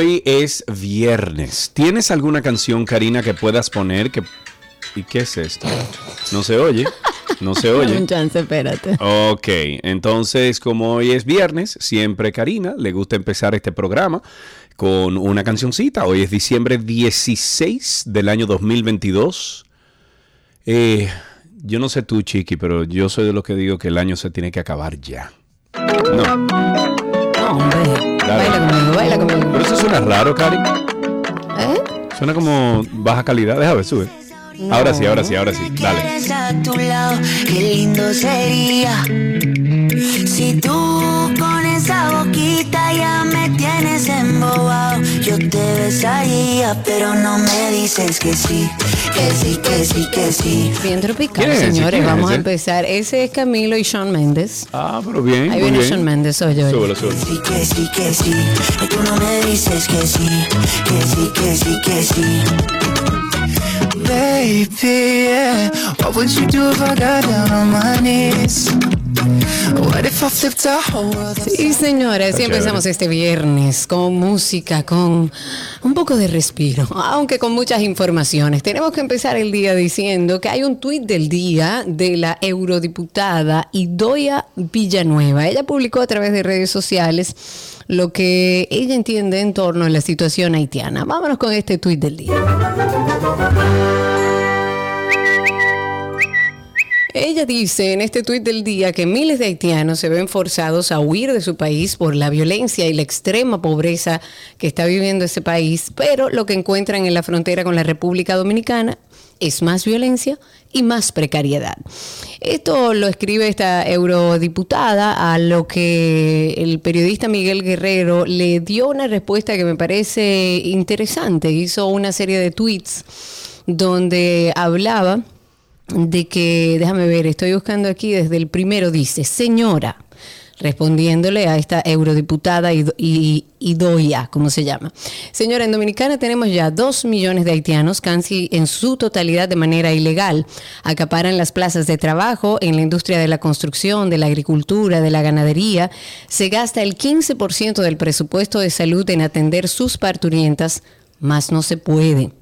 Hoy es viernes. ¿Tienes alguna canción, Karina, que puedas poner? Que... ¿Y qué es esto? No se oye. No se oye. Un chance, espérate. Ok, entonces como hoy es viernes, siempre Karina le gusta empezar este programa con una cancioncita. Hoy es diciembre 16 del año 2022. Eh, yo no sé tú, Chiqui, pero yo soy de los que digo que el año se tiene que acabar ya. No. No, hombre. Baila conmigo, baila conmigo. Pero eso suena raro, Cari. ¿Eh? Suena como baja calidad. Déjame ver, sube. Ahora sí, ahora sí, ahora sí. Dale. Quieres a tu lado, qué lindo sería. Si tú con esa boquita ya me tienes embobado, yo te besaría, pero no me dices que sí, que sí, que sí, que sí. Bien tropical, ¿Quién es señores. ¿Quién es Vamos a empezar. Ese es Camilo y Sean Méndez. Ah, pero bien. Ahí viene bien. Sean Méndez, oye. Súbelo, súbelo. Sí, que sí, que sí, y tú no me dices que sí, que sí, que sí, que sí. Baby, yeah. What would you do if I got down on my knees? Sí, señores, y empezamos este viernes con música, con un poco de respiro, aunque con muchas informaciones. Tenemos que empezar el día diciendo que hay un tuit del día de la eurodiputada Idoia Villanueva. Ella publicó a través de redes sociales lo que ella entiende en torno a la situación haitiana. Vámonos con este tuit del día. Ella dice en este tuit del día que miles de haitianos se ven forzados a huir de su país por la violencia y la extrema pobreza que está viviendo ese país, pero lo que encuentran en la frontera con la República Dominicana es más violencia y más precariedad. Esto lo escribe esta eurodiputada a lo que el periodista Miguel Guerrero le dio una respuesta que me parece interesante. Hizo una serie de tweets donde hablaba de que, déjame ver, estoy buscando aquí desde el primero, dice, señora, respondiéndole a esta eurodiputada I- Idoia, ¿cómo se llama? Señora, en Dominicana tenemos ya dos millones de haitianos, casi en su totalidad de manera ilegal. Acaparan las plazas de trabajo en la industria de la construcción, de la agricultura, de la ganadería. Se gasta el 15% del presupuesto de salud en atender sus parturientas, más no se puede.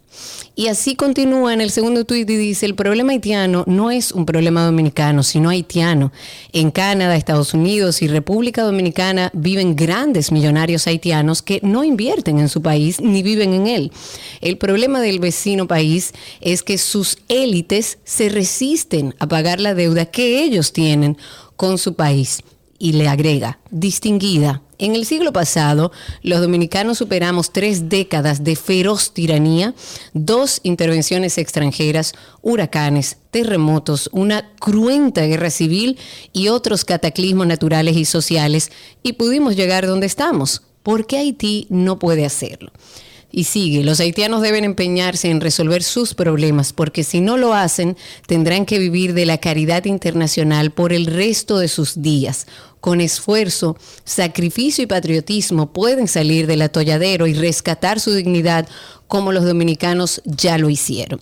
Y así continúa en el segundo tuit y dice, el problema haitiano no es un problema dominicano, sino haitiano. En Canadá, Estados Unidos y República Dominicana viven grandes millonarios haitianos que no invierten en su país ni viven en él. El problema del vecino país es que sus élites se resisten a pagar la deuda que ellos tienen con su país. Y le agrega, distinguida. En el siglo pasado, los dominicanos superamos tres décadas de feroz tiranía, dos intervenciones extranjeras, huracanes, terremotos, una cruenta guerra civil y otros cataclismos naturales y sociales, y pudimos llegar donde estamos. ¿Por qué Haití no puede hacerlo? Y sigue, los haitianos deben empeñarse en resolver sus problemas porque si no lo hacen tendrán que vivir de la caridad internacional por el resto de sus días. Con esfuerzo, sacrificio y patriotismo pueden salir del atolladero y rescatar su dignidad como los dominicanos ya lo hicieron.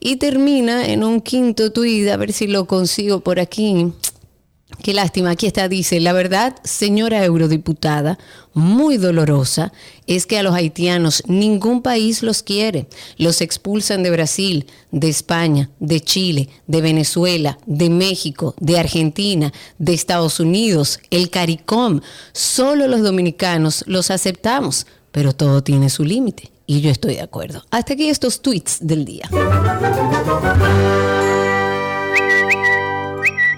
Y termina en un quinto tuit, a ver si lo consigo por aquí. Qué lástima, aquí está, dice, la verdad, señora eurodiputada, muy dolorosa, es que a los haitianos ningún país los quiere. Los expulsan de Brasil, de España, de Chile, de Venezuela, de México, de Argentina, de Estados Unidos, el CARICOM. Solo los dominicanos los aceptamos, pero todo tiene su límite. Y yo estoy de acuerdo. Hasta aquí estos tweets del día.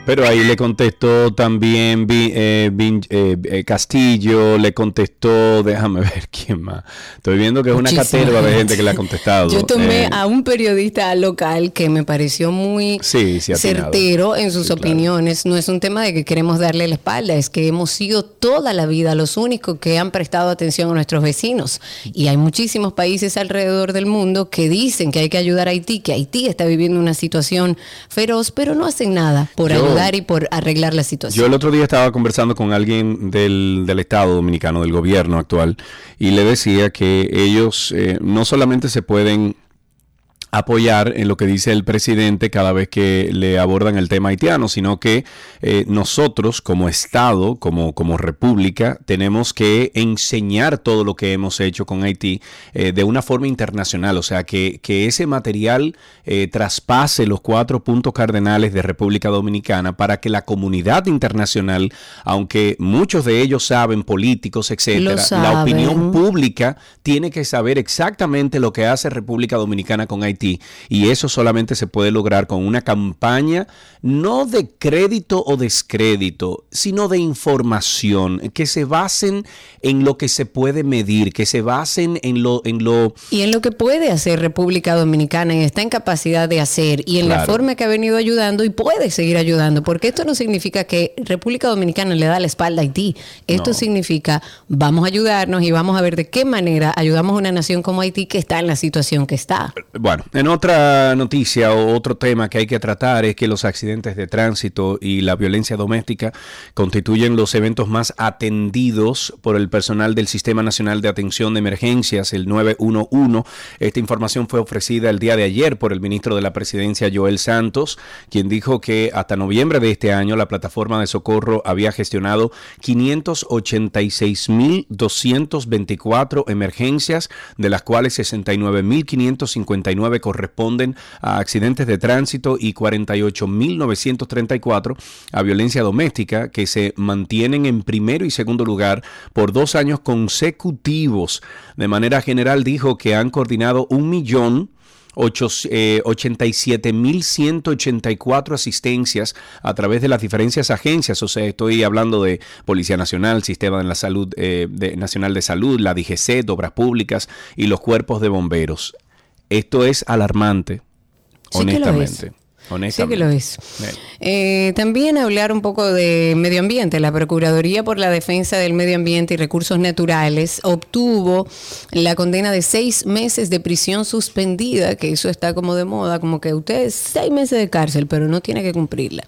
Pero ahí le contestó también eh, eh, eh, Castillo, le contestó, déjame ver quién más. Estoy viendo que es una caterva de gente. que le ha contestado. Yo tomé Eh, a un periodista local que me pareció muy Sí, sí, atinado. certero en sus Sí, claro. opiniones. No es un tema de que queremos darle la espalda, es que hemos sido toda la vida los únicos que han prestado atención a nuestros vecinos. Y hay muchísimos países alrededor del mundo que dicen que hay que ayudar a Haití, que Haití está viviendo una situación feroz, pero no hacen nada por Yo- ayudar y por arreglar la Yo situación. el otro día estaba conversando con alguien del, del Estado Dominicano, del gobierno actual, y le decía que ellos eh, no solamente se pueden apoyar en lo que dice el presidente cada vez que le abordan el tema haitiano, sino que eh, nosotros como Estado, como, como República, tenemos que enseñar todo lo que hemos hecho con Haití eh, de una forma internacional, o sea, que, que ese material eh, traspase los cuatro puntos cardenales de República Dominicana para que la comunidad internacional, aunque muchos de ellos saben, políticos, etcétera, la opinión pública tiene que saber exactamente lo que hace República Dominicana con Haití y eso solamente se puede lograr con una campaña no de crédito o descrédito, sino de información que se basen en lo que se puede medir, que se basen en lo en lo Y en lo que puede hacer República Dominicana en capacidad de hacer y en la forma que ha venido ayudando y puede seguir ayudando, porque esto no significa que República Dominicana le da la espalda a Haití. Esto No. significa vamos a ayudarnos y vamos a ver de qué manera ayudamos a una nación como Haití que está en la situación que está. Bueno, en otra noticia o otro tema que hay que tratar es que los accidentes de tránsito y la violencia doméstica constituyen los eventos más atendidos por el personal del Sistema Nacional de Atención de Emergencias, el 911. Esta información fue ofrecida el día de ayer por el ministro de la Presidencia, Joel Santos, quien dijo que hasta noviembre de este año la plataforma de socorro había gestionado 586.224 emergencias, de las cuales 69.559 corresponden a accidentes de tránsito y 48.934 a violencia doméstica, que se mantienen en primero y segundo lugar por dos años consecutivos. De manera general dijo que han coordinado un millón ocho- eh, 87.184 asistencias a través de las diferentes agencias, o sea, estoy hablando de Policía Nacional, Sistema de la Salud eh, de- Nacional de Salud, la DGC, Obras Públicas y los cuerpos de bomberos. Esto es alarmante, Sí honestamente. Sí que lo es. Eh. También hablar un poco de medio ambiente. La Procuraduría por la Defensa del Medio Ambiente y Recursos Naturales obtuvo la condena de seis meses de prisión suspendida, que eso está como de moda, como que usted seis meses de cárcel, pero no tiene que cumplirla.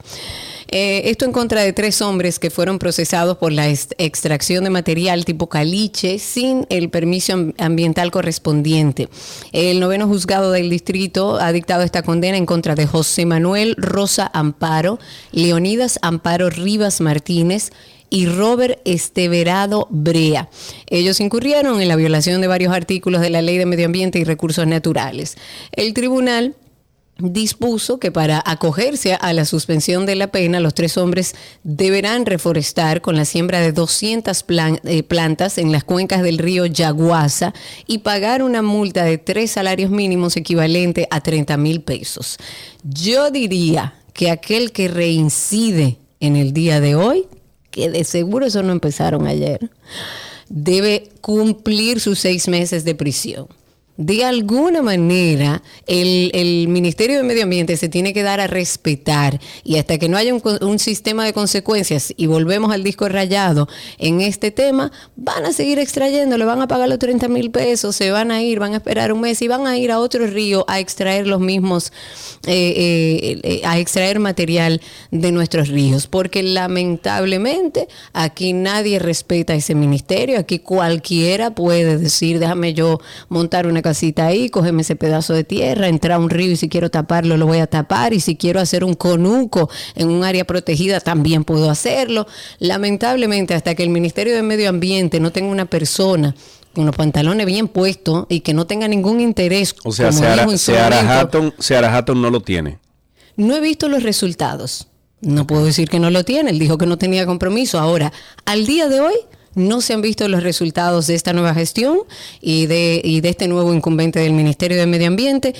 Eh, esto en contra de tres hombres que fueron procesados por la extracción de material tipo caliche sin el permiso am- ambiental correspondiente. El noveno juzgado del distrito ha dictado esta condena en contra de José Manuel Rosa Amparo, Leonidas Amparo Rivas Martínez y Robert Esteverado Brea. Ellos incurrieron en la violación de varios artículos de la Ley de Medio Ambiente y Recursos Naturales. El tribunal dispuso que para acogerse a la suspensión de la pena, los tres hombres deberán reforestar con la siembra de 200 plan- eh, plantas en las cuencas del río Yaguasa y pagar una multa de tres salarios mínimos equivalente a 30 mil pesos. Yo diría que aquel que reincide en el día de hoy, que de seguro eso no empezaron ayer, debe cumplir sus seis meses de prisión. De alguna manera, el, el Ministerio de Medio Ambiente se tiene que dar a respetar y hasta que no haya un, sistema de consecuencias y volvemos al disco rayado en este tema, van a seguir extrayendo, le van a pagar los 30 mil pesos, se van a ir, van a esperar un mes y van a ir a otro río a extraer los mismos, eh, eh, eh, a extraer material de nuestros ríos, porque lamentablemente aquí nadie respeta ese ministerio, aquí cualquiera puede decir, déjame yo montar una casita ahí, cógeme ese pedazo de tierra, entrar a un río y si quiero taparlo lo voy a tapar y si quiero hacer un conuco en un área protegida también puedo hacerlo. Lamentablemente hasta que el Ministerio de Medio Ambiente no tenga una persona con los pantalones bien puestos y que no tenga ningún interés, O sea, Seara, Seara Hatton, Seara Hatton no lo tiene. no he visto los resultados. No puedo decir que no lo tiene. Él dijo que no tenía compromiso. Ahora, al día de hoy, no se han visto los resultados de esta nueva gestión y de, y de este nuevo incumbente del Ministerio de Medio Ambiente.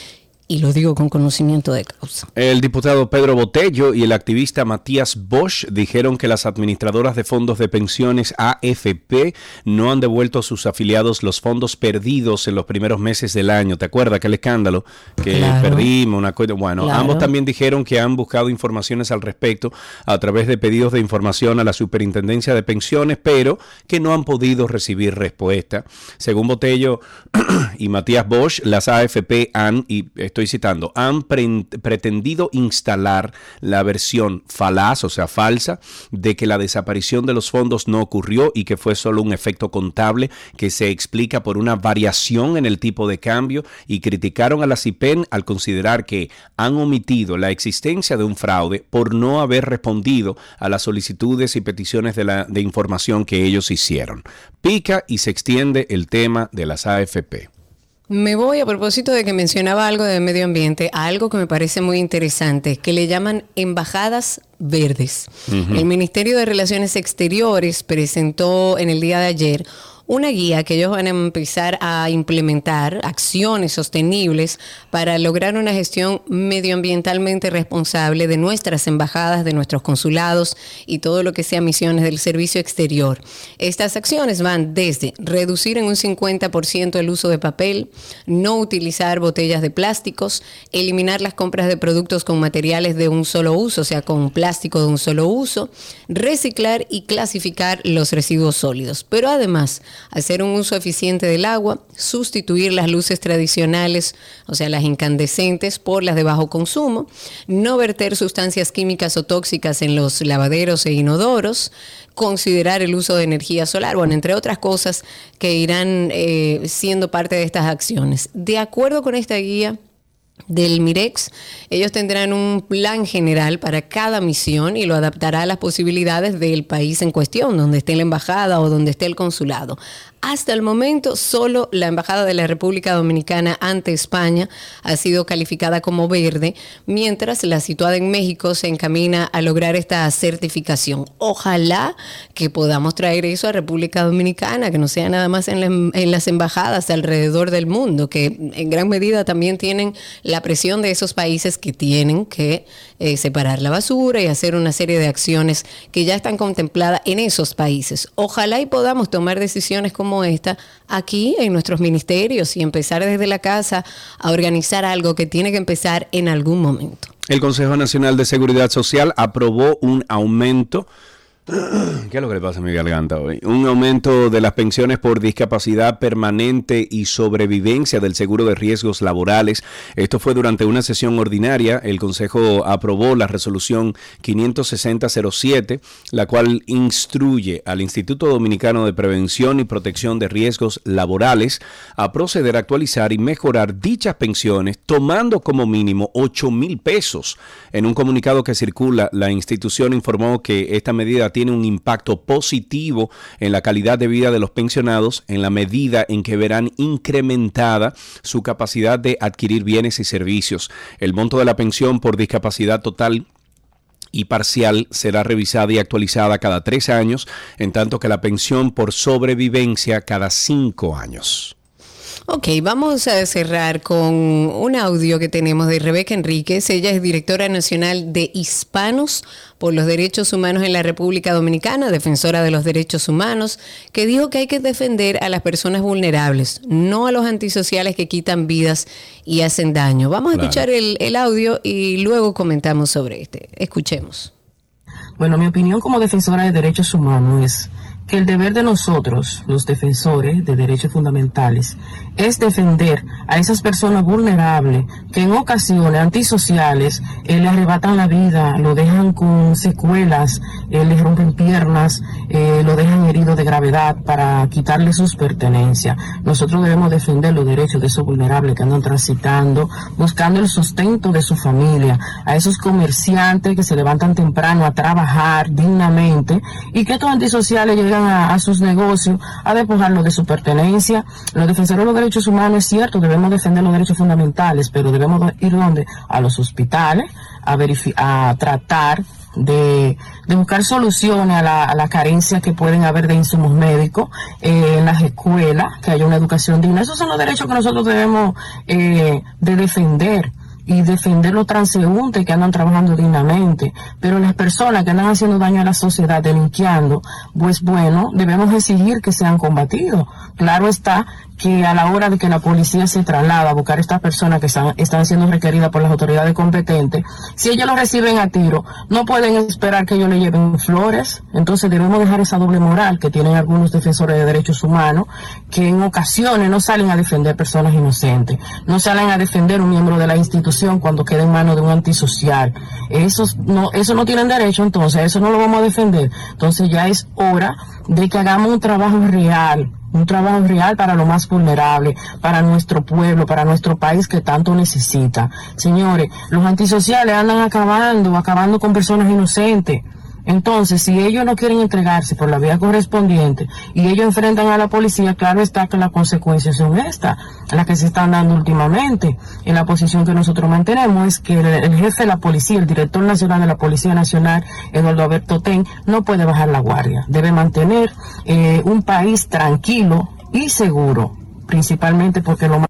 Y lo digo con conocimiento de causa. El diputado Pedro Botello y el activista Matías Bosch dijeron que las administradoras de fondos de pensiones AFP no han devuelto a sus afiliados los fondos perdidos en los primeros meses del año. ¿Te acuerdas aquel escándalo que Claro. perdimos? Una cosa- bueno, Claro. ambos también dijeron que han buscado informaciones al respecto a través de pedidos de información a la Superintendencia de Pensiones, pero que no han podido recibir respuesta. Según Botello y Matías Bosch, las AFP han, y estoy citando, han pretendido instalar la versión falaz, o sea, falsa, de que la desaparición de los fondos no ocurrió y que fue solo un efecto contable que se explica por una variación en el tipo de cambio y criticaron a la CIPEN al considerar que han omitido la existencia de un fraude por no haber respondido a las solicitudes y peticiones de, la, de información que ellos hicieron. Pica y se extiende el tema de las AFP. Me voy a propósito de que mencionaba algo de medio ambiente, a algo que me parece muy interesante, que le llaman embajadas verdes. El Ministerio de Relaciones Exteriores presentó en el día de ayer una guía que ellos van a empezar a implementar acciones sostenibles para lograr una gestión medioambientalmente responsable de nuestras embajadas, de nuestros consulados y todo lo que sea misiones del servicio exterior. Estas acciones van desde reducir en un 50% el uso de papel, no utilizar botellas de plásticos, eliminar las compras de productos con materiales de un solo uso, o sea, con plástico de un solo uso, reciclar y clasificar los residuos sólidos. Pero además, hacer un uso eficiente del agua, sustituir las luces tradicionales, o sea, las incandescentes, por las de bajo consumo, no verter sustancias químicas o tóxicas en los lavaderos e inodoros, considerar el uso de energía solar, bueno, entre otras cosas que irán eh, siendo parte de estas acciones. De acuerdo con esta guía, del Mirex. Ellos tendrán un plan general para cada misión y lo adaptará a las posibilidades del país en cuestión, donde esté la embajada o donde esté el consulado. Hasta el momento, solo la Embajada de la República Dominicana ante España ha sido calificada como verde, mientras la situada en México se encamina a lograr esta certificación. Ojalá que podamos traer eso a República Dominicana, que no sea nada más en, las embajadas alrededor del mundo, que en gran medida también tienen la presión de esos países que tienen que eh, separar la basura y hacer una serie de acciones que ya están contempladas en esos países. Ojalá y podamos tomar decisiones como esta aquí en nuestros ministerios y empezar desde la casa a organizar algo que tiene que empezar en algún momento. El Consejo Nacional de Seguridad Social aprobó un aumento ¿Qué es lo que le pasa a mi garganta hoy? Un aumento de las pensiones por discapacidad permanente y sobrevivencia del seguro de riesgos laborales. Esto fue durante una sesión ordinaria. El Consejo aprobó la resolución 56007, la cual instruye al Instituto Dominicano de Prevención y Protección de Riesgos Laborales a proceder a actualizar y mejorar dichas pensiones, tomando como mínimo 8 mil pesos. En un comunicado que circula, la institución informó que esta medida tiene un impacto positivo en la calidad de vida de los pensionados en la medida en que verán incrementada su capacidad de adquirir bienes y servicios. El monto de la pensión por discapacidad total y parcial será revisada y actualizada cada tres años, en tanto que la pensión por sobrevivencia cada cinco años. Ok, vamos a cerrar con un audio que tenemos de Rebeca Enríquez. Ella es directora nacional de Hispanos por los Derechos Humanos en la República Dominicana, defensora de los derechos humanos, que dijo que hay que defender a las personas vulnerables, no a los antisociales que quitan vidas y hacen daño. Vamos a escuchar el, el audio y luego comentamos sobre este. Escuchemos. Bueno, mi opinión como defensora de derechos humanos es que el deber de nosotros, los defensores de derechos fundamentales, es defender a esas personas vulnerables que en ocasiones antisociales eh, le arrebatan la vida, lo dejan con secuelas, eh, le rompen piernas, eh, lo dejan herido de gravedad para quitarle sus pertenencias. Nosotros debemos defender los derechos de esos vulnerables que andan transitando, buscando el sustento de su familia, a esos comerciantes que se levantan temprano a trabajar dignamente y que estos antisociales llegan a, sus negocios a despojarlos de su pertenencia. Los defensores de derechos humanos es cierto, debemos defender los derechos fundamentales, pero debemos ir donde? A los hospitales, a, a tratar de, buscar soluciones a la, a la, carencia que pueden haber de insumos médicos eh, en las escuelas, que haya una educación digna. Esos son los derechos que nosotros debemos eh, de defender y defender los transeúntes que andan trabajando dignamente, pero las personas que andan haciendo daño a la sociedad, delinquiendo, pues bueno, debemos exigir que sean combatidos. Claro está que a la hora de que la policía se traslada a buscar a estas personas que están, están siendo requeridas por las autoridades competentes, si ellos lo reciben a tiro, no pueden esperar que ellos le lleven flores. Entonces debemos dejar esa doble moral que tienen algunos defensores de derechos humanos, que en ocasiones no salen a defender personas inocentes, no salen a defender un miembro de la institución cuando queda en manos de un antisocial. Esos no, eso no tienen derecho, entonces eso no lo vamos a defender. Entonces ya es hora de que hagamos un trabajo real, un trabajo real para lo más vulnerable, para nuestro pueblo, para nuestro país que tanto necesita. Señores, los antisociales andan acabando, acabando con personas inocentes. Entonces, si ellos no quieren entregarse por la vía correspondiente y ellos enfrentan a la policía, claro está que las consecuencias son estas, las que se están dando últimamente. En la posición que nosotros mantenemos es que el, jefe de la policía, el director nacional de la Policía Nacional, Eduardo Alberto Ten, no puede bajar la guardia. Debe mantener eh, un país tranquilo y seguro, principalmente porque lo más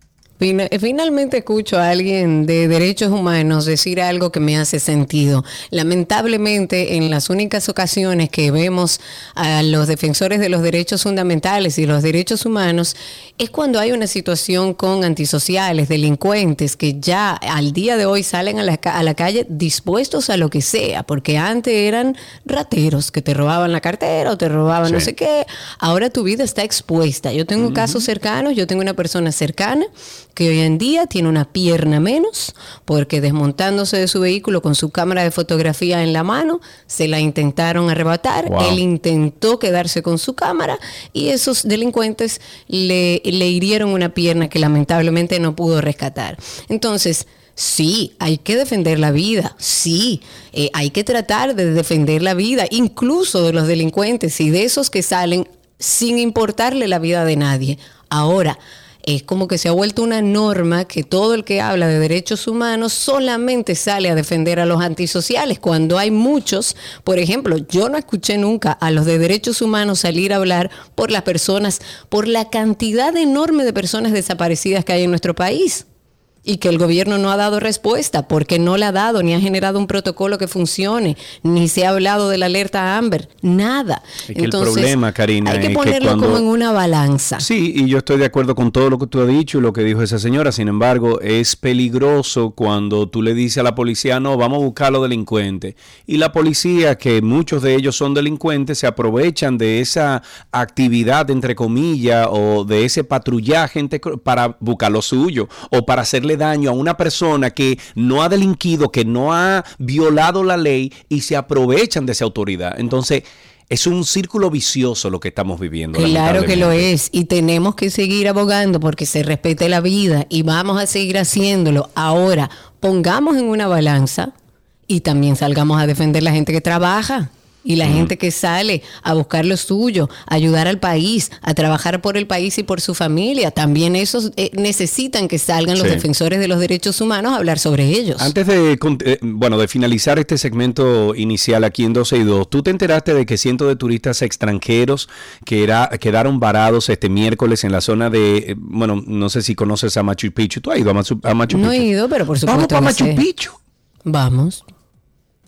Finalmente escucho a alguien de derechos humanos decir algo que me hace sentido. Lamentablemente, en las únicas ocasiones que vemos a los defensores de los derechos fundamentales y los derechos humanos es cuando hay una situación con antisociales, delincuentes, que ya al día de hoy salen a la, a la calle dispuestos a lo que sea, porque antes eran rateros que te robaban la cartera o te robaban Sí. no sé qué. Ahora tu vida está expuesta. Yo tengo casos cercanos, yo tengo una persona cercana que hoy en día tiene una pierna menos porque desmontándose de su vehículo con su cámara de fotografía en la mano, se la intentaron arrebatar. Wow. Él intentó quedarse con su cámara y esos delincuentes le, le hirieron una pierna que lamentablemente no pudo rescatar. Entonces, Sí, hay que defender la vida, sí, eh, hay que tratar de defender la vida, incluso de los delincuentes y de esos que salen sin importarle la vida de nadie. Ahora, es como que se ha vuelto una norma que todo el que habla de derechos humanos solamente sale a defender a los antisociales, cuando hay muchos, por ejemplo, yo no escuché nunca a los de derechos humanos salir a hablar por las personas, por la cantidad enorme de personas desaparecidas que hay en nuestro país y que el gobierno no ha dado respuesta porque no la ha dado, ni ha generado un protocolo que funcione, ni se ha hablado de la alerta Amber, nada. Es que el problema, Karina, hay que ponerlo cuando- como en una balanza. Sí, y yo estoy de acuerdo con todo lo que tú has dicho y lo que dijo esa señora. Sin embargo, es peligroso cuando tú le dices a la policía, no, vamos a buscar a los delincuentes. Y la policía, que muchos de ellos son delincuentes, se aprovechan de esa actividad, entre comillas, o de ese patrullaje entre- para buscar lo suyo o para hacerle daño a una persona que no ha delinquido, que no ha violado la ley y se aprovechan de esa autoridad. Entonces, es un círculo vicioso lo que estamos viviendo. Claro que lo es y tenemos que seguir abogando porque se respete la vida y vamos a seguir haciéndolo. Ahora, pongamos en una balanza y también salgamos a defender la gente que trabaja y la gente que sale a buscar lo suyo, a ayudar al país, a trabajar por el país y por su familia. También esos eh, necesitan que salgan los defensores de los derechos humanos a hablar sobre ellos. Antes de, eh, bueno, de finalizar este segmento inicial aquí en 12 y 2, ¿tú te enteraste de que cientos de turistas extranjeros que era, quedaron varados este miércoles en la zona de, eh, bueno, no sé si conoces a Machu Picchu, ¿tú has ido a Machu, a Machu no Picchu? he ido, pero por supuesto Vamos para que Machu sé. Picchu. Vamos.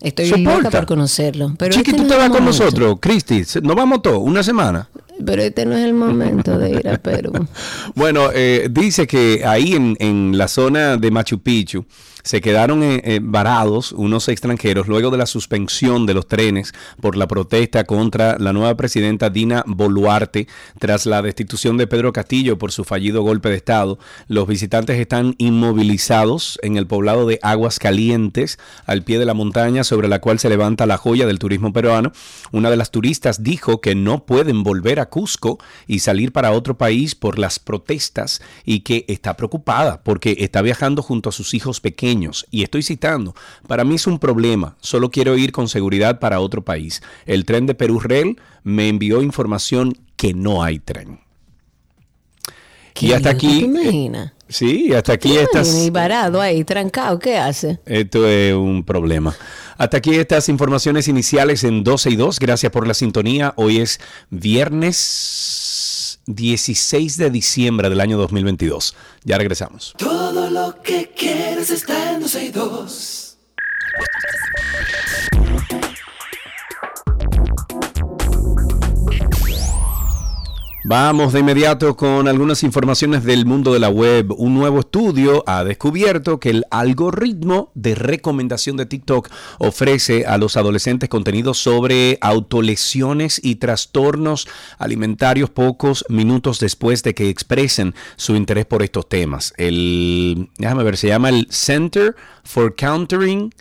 Estoy Soporta. por conocerlo. Pero Chiqui, este tú no te vas con nosotros, Cristi, nos vamos todos, una semana. Pero este no es el momento de ir a Perú. Bueno, eh, dice que ahí en, en la zona de Machu Picchu se quedaron eh, eh, varados unos extranjeros luego de la suspensión de los trenes por la protesta contra la nueva presidenta Dina Boluarte tras la destitución de Pedro Castillo por su fallido golpe de Estado. Los visitantes están inmovilizados en el poblado de Aguas Calientes, al pie de la montaña sobre la cual se levanta la joya del turismo peruano. Una de las turistas dijo que no pueden volver a Cusco y salir para otro país por las protestas y que está preocupada porque está viajando junto a sus hijos pequeños. Y estoy citando, para mí es un problema, solo quiero ir con seguridad para otro país. El tren de Perú Rail me envió información que no hay tren. Qué Y hasta lío, ¿tú aquí... ¿Te imaginas? Sí, hasta aquí ¿Te estas... imaginas? Y varado ahí, trancado, ¿qué hace? Esto es un problema. Hasta aquí estas informaciones iniciales en 12 y 2. Gracias por la sintonía. Hoy es viernes 16 de diciembre del año 2022. Ya regresamos. Todo lo que quieres está en 12 y 2. Vamos de inmediato con algunas informaciones del mundo de la web. Un nuevo estudio ha descubierto que el algoritmo de recomendación de TikTok ofrece a los adolescentes contenidos sobre autolesiones y trastornos alimentarios pocos minutos después de que expresen su interés por estos temas. El, déjame ver, se llama el Center for Countering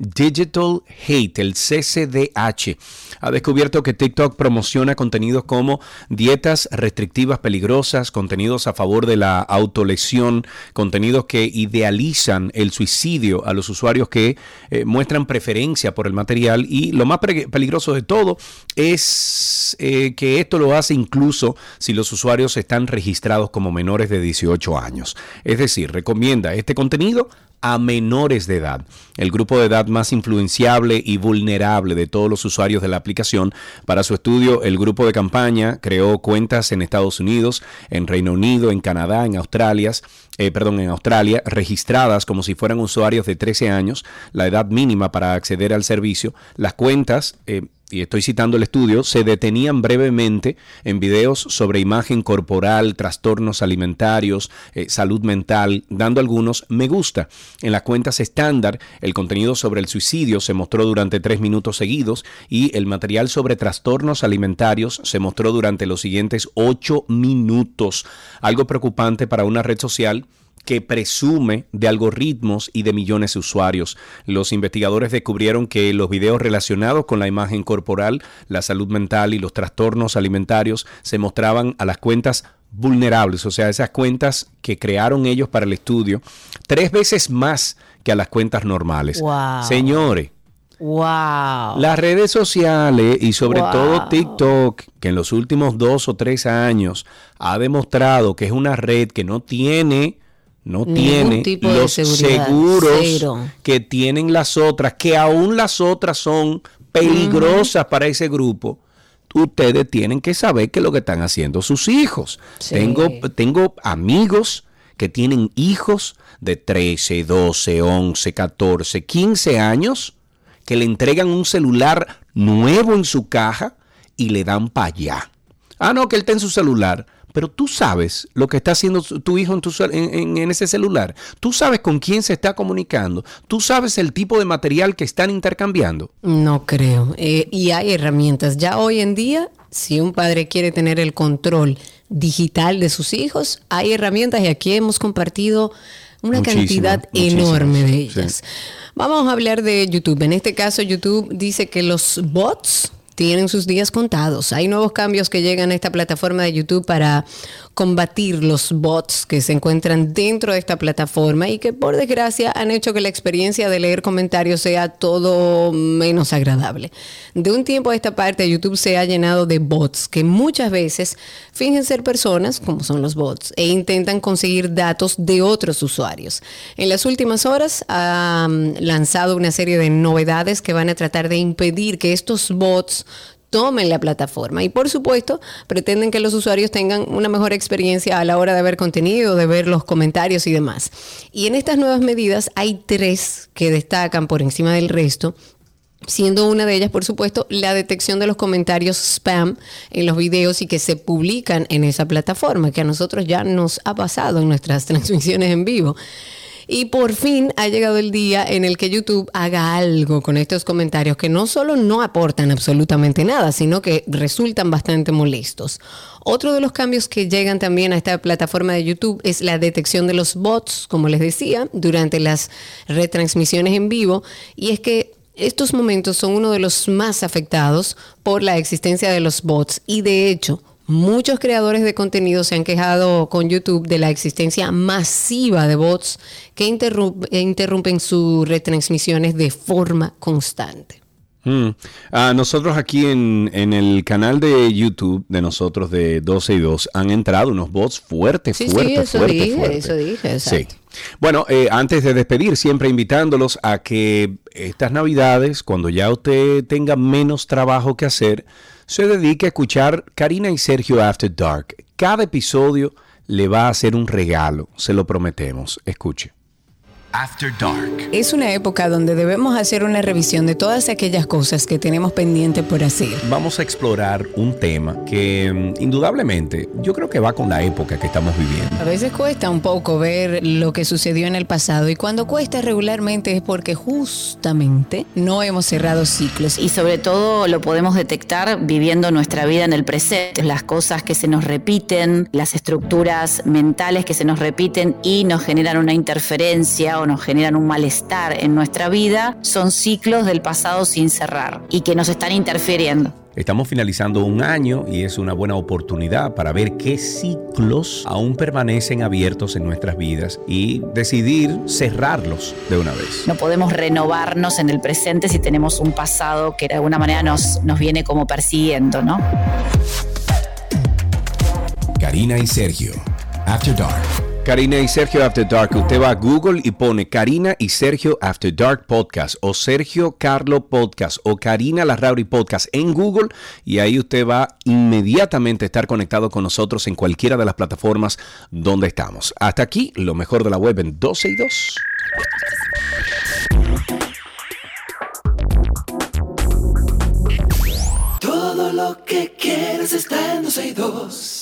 Digital Hate, el CCDH, ha descubierto que TikTok promociona contenidos como dietas restrictivas peligrosas, contenidos a favor de la autolesión, contenidos que idealizan el suicidio a los usuarios que eh, muestran preferencia por el material y lo más peligroso de todo es eh, que esto lo hace incluso si los usuarios están registrados como menores de 18 años. Es decir, recomienda este contenido a menores de edad, el grupo de edad más influenciable y vulnerable de todos los usuarios de la aplicación. Para su estudio, el grupo de campaña creó cuentas en Estados Unidos, en Reino Unido, en Canadá, en Australia, eh, perdón, en Australia, registradas como si fueran usuarios de 13 años, la edad mínima para acceder al servicio. Las cuentas eh, y estoy citando el estudio, se detenían brevemente en videos sobre imagen corporal, trastornos alimentarios, eh, salud mental, dando algunos me gusta. En las cuentas estándar, el contenido sobre el suicidio se mostró durante tres minutos seguidos y el material sobre trastornos alimentarios se mostró durante los siguientes ocho minutos. Algo preocupante para una red social que presume de algoritmos y de millones de usuarios. Los investigadores descubrieron que los videos relacionados con la imagen corporal, la salud mental y los trastornos alimentarios se mostraban a las cuentas vulnerables, o sea, esas cuentas que crearon ellos para el estudio, tres veces más que a las cuentas normales. Señores, Wow. Las redes sociales y sobre todo TikTok, que en los últimos dos o tres años ha demostrado que es una red que no tiene no tiene los seguros que tienen las otras, que aún las otras son peligrosas para ese grupo. Ustedes tienen que saber que lo que están haciendo sus hijos. Tengo, tengo amigos que tienen hijos de 13, 12, 11, 14, 15 años que le entregan un celular nuevo en su caja y le dan para allá. Ah, no, que él está en su celular pero tú sabes lo que está haciendo tu hijo en, ese celular. Tú sabes con quién se está comunicando. Tú sabes el tipo de material que están intercambiando. No creo. Eh, y hay herramientas. Ya hoy en día, si un padre quiere tener el control digital de sus hijos, hay herramientas y aquí hemos compartido una cantidad enorme de ellas. Vamos a hablar de YouTube. En este caso, YouTube dice que los bots tienen sus días contados. Hay nuevos cambios que llegan a esta plataforma de YouTube para combatir los bots que se encuentran dentro de esta plataforma y que por desgracia han hecho que la experiencia de leer comentarios sea todo menos agradable. De un tiempo a esta parte YouTube se ha llenado de bots que muchas veces fingen ser personas, como son los bots, e intentan conseguir datos de otros usuarios. En las últimas horas ha lanzado una serie de novedades que van a tratar de impedir que estos bots tomen la plataforma. Y por supuesto, pretenden que los usuarios tengan una mejor experiencia a la hora de ver contenido, de ver los comentarios y demás. Y en estas nuevas medidas hay tres que destacan por encima del resto siendo una de ellas, por supuesto, la detección de los comentarios spam en los videos y que se publican en esa plataforma, que a nosotros ya nos ha pasado en nuestras transmisiones en vivo. Y por fin ha llegado el día en el que YouTube haga algo con estos comentarios que no solo no aportan absolutamente nada, sino que resultan bastante molestos. Otro de los cambios que llegan también a esta plataforma de YouTube es la detección de los bots, como les decía, durante las retransmisiones en vivo. Y es que estos momentos son uno de los más afectados por la existencia de los bots y de hecho Muchos creadores de contenido se han quejado con YouTube de la existencia masiva de bots que interrumpen sus retransmisiones de forma constante. Mm. Ah, nosotros aquí en, el canal de YouTube de nosotros de 12 y 2 han entrado unos bots fuertes, sí, fuertes, sí, eso dije, Eso dije, Sí. Bueno, eh, antes de despedir, siempre invitándolos a que estas navidades, cuando ya usted tenga menos trabajo que hacer, se dedique a escuchar Karina y Sergio After Dark. Cada episodio le va a hacer un regalo, se lo prometemos. Escuche. After Dark. Es una época donde debemos hacer una revisión de todas aquellas cosas que tenemos pendiente por hacer. Vamos a explorar un tema que mm, indudablemente yo creo que va con la época que estamos viviendo. A veces cuesta un poco ver lo que sucedió en el pasado y cuando cuesta regularmente es porque justamente no hemos cerrado ciclos. Y sobre todo lo podemos detectar viviendo nuestra vida en el presente, las cosas que se nos repiten, las estructuras mentales que se nos repiten y nos generan una interferencia o nos generan un malestar en nuestra vida, son ciclos del pasado sin cerrar y que nos están interfiriendo. Estamos finalizando un año y es una buena oportunidad para ver qué ciclos aún permanecen abiertos en nuestras vidas y decidir cerrarlos de una vez. No podemos renovarnos en el presente si tenemos un pasado que de alguna manera nos, nos viene como persiguiendo, ¿no? Karina y Sergio. After Dark. Karina y Sergio After Dark. Usted va a Google y pone Karina y Sergio After Dark Podcast o Sergio Carlo Podcast o Karina Larrauri Podcast en Google y ahí usted va inmediatamente a estar conectado con nosotros en cualquiera de las plataformas donde estamos. Hasta aquí, lo mejor de la web en 12 y 2. Todo lo que quieres está en 12 y 2.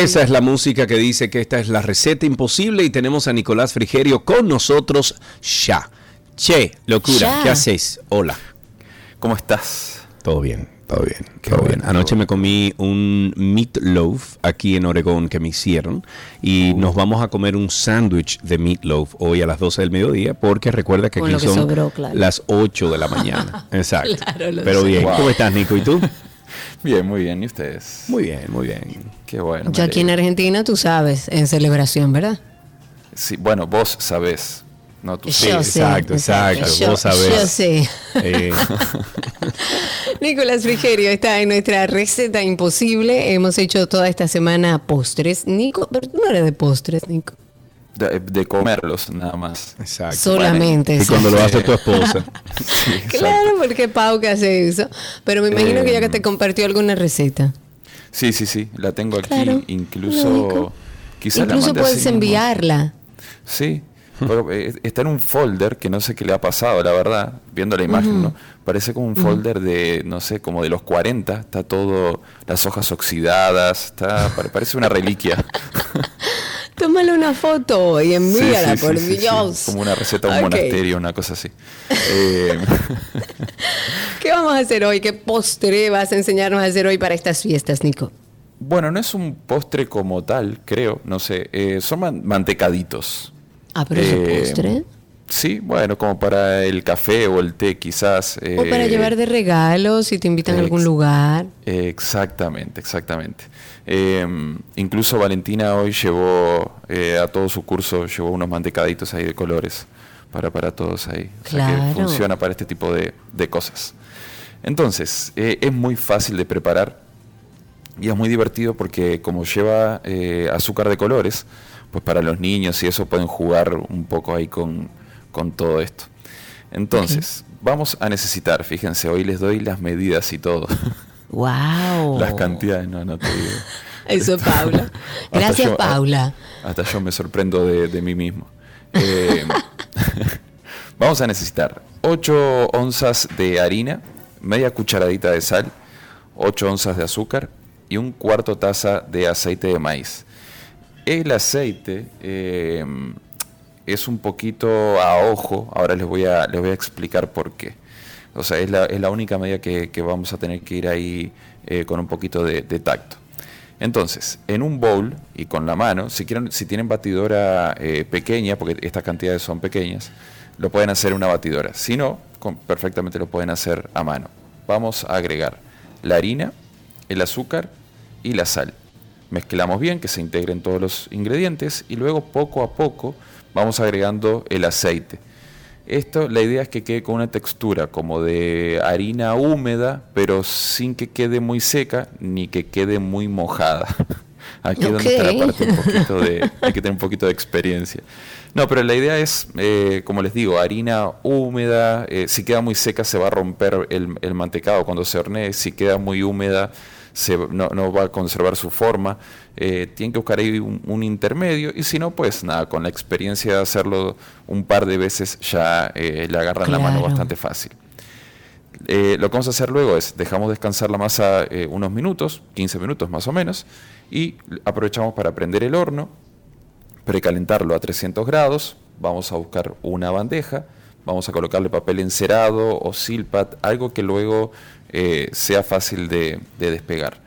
Esa es la música que dice que esta es la receta imposible y tenemos a Nicolás Frigerio con nosotros ya. Che, locura, Ya. ¿qué haces? Hola. ¿Cómo estás? Todo bien, todo bien, Qué todo bueno, bien. Anoche me comí un meatloaf aquí en Oregón que me hicieron y nos vamos a comer un sándwich de meatloaf hoy a las 12 del mediodía porque recuerda que Con aquí que son sobró, claro. las 8 de la mañana. Exacto. Claro, lo Pero sé. bien, Wow. ¿cómo estás Nico? ¿Y tú? Bien, muy bien. ¿Y ustedes? Muy bien, muy bien. Qué bueno. Ya aquí en. Argentina tú sabes, en celebración, ¿verdad? Sí, bueno, vos sabés. No, tú sí. Yo sé. exacto, exacto, Yo, vos sabés. yo sé. Eh, Nicolás Frigerio está en nuestra receta imposible. Hemos hecho toda esta semana postres. Nico, pero tú no eres de postres, Nico. De, de comerlos, nada más. exacto. Solamente. Y sí. cuando lo hace tu esposa. Sí. Claro, porque Pau que hace eso. Pero me imagino que ya que te compartió alguna receta. Sí, sí, sí. La tengo aquí. Claro, Incluso. Quizás Incluso puedes así enviarla. Sí. pero, eh, está en un folder que no sé qué le ha pasado, la verdad, viendo la imagen, ¿no? Parece como un folder de, no sé, como de los 40, está todo, las hojas oxidadas, está, pare- parece una reliquia. Tómale una foto y envíala, sí, sí, por sí, Dios. Como una receta de un monasterio, una cosa así. Eh, ¿Qué vamos a hacer hoy? ¿Qué postre vas a enseñarnos a hacer hoy para estas fiestas, Nico? bueno, no es un postre como tal, creo, no sé. eh, son man- mantecaditos. Ah, pero es un Eh, postre. Sí, bueno, como para el café o el té quizás. O para eh, llevar de regalo si te invitan a algún lugar. Exactamente, exactamente. Eh, incluso Valentina hoy llevó eh, a todo su curso, llevó unos mantecaditos ahí de colores para, para todos ahí. O sea Claro. que funciona para este tipo de, de cosas. Entonces, eh, es muy fácil de preparar y es muy divertido porque como lleva azúcar de colores, pues para los niños y eso pueden jugar un poco ahí con, con todo esto. Entonces, vamos a necesitar, fíjense, hoy les doy las medidas y todo. ¡Wow! Las cantidades, no, no te digo. Eso es Paula. Hasta Gracias, yo- Paula. Hasta yo me sorprendo de, de mí mismo. Eh, vamos a necesitar 8 onzas de harina, media cucharadita de sal, 8 onzas de azúcar y un cuarto taza de aceite de maíz. El aceite eh, es un poquito a ojo, ahora les voy a, les voy a explicar por qué. O sea, es la, es la única medida que, que vamos a tener que ir ahí eh, con un poquito de, tacto. Entonces, en un bowl y con la mano, si quieren, si tienen batidora eh, pequeña, porque estas cantidades son pequeñas, lo pueden hacer en una batidora. Si no, perfectamente lo pueden hacer a mano. Vamos a agregar la harina, el azúcar y la sal. Mezclamos bien, que se integren todos los ingredientes y luego poco a poco vamos agregando el aceite. Esto, la idea es que quede con una textura como de harina húmeda, pero sin que quede muy seca ni que quede muy mojada. Aquí es donde está la parte un poquito de, hay que tener un poquito de experiencia. No, pero la idea es, eh, como les digo, harina húmeda. eh, si queda muy seca se va a romper el, el mantecado cuando se hornee. Si queda muy húmeda se, no, no va a conservar su forma. Eh, tienen que buscar ahí un, un intermedio. Y si no, pues nada, con la experiencia de hacerlo un par de veces ya eh, le agarran la mano bastante fácil. Eh, lo que vamos a hacer luego es dejamos descansar la masa unos minutos, 15 minutos más o menos, y aprovechamos para prender el horno, precalentarlo a 300 grados, vamos a buscar una bandeja, vamos a colocarle papel encerado o silpat, algo que luego eh, sea fácil de, de despegar.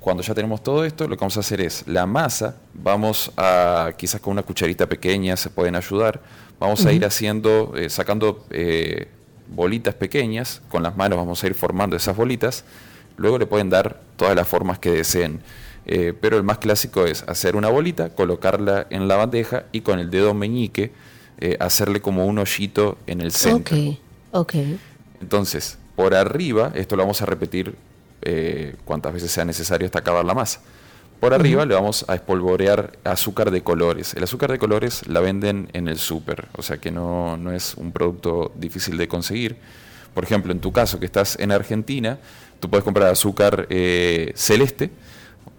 Cuando ya tenemos todo esto, lo que vamos a hacer es la masa, vamos a, quizás con una cucharita pequeña se pueden ayudar, vamos a ir haciendo, eh, sacando eh, bolitas pequeñas, con las manos vamos a ir formando esas bolitas, luego le pueden dar todas las formas que deseen. Eh, pero el más clásico es hacer una bolita, colocarla en la bandeja y con el dedo meñique eh, hacerle como un hoyito en el centro. Ok, ok. Entonces, por arriba, esto lo vamos a repetir eh, cuantas veces sea necesario hasta acabar la masa. Por arriba le vamos a espolvorear azúcar de colores. El azúcar de colores la venden en el súper, o sea que no, no es un producto difícil de conseguir. Por ejemplo, en tu caso, que estás en Argentina, tú puedes comprar azúcar eh, celeste,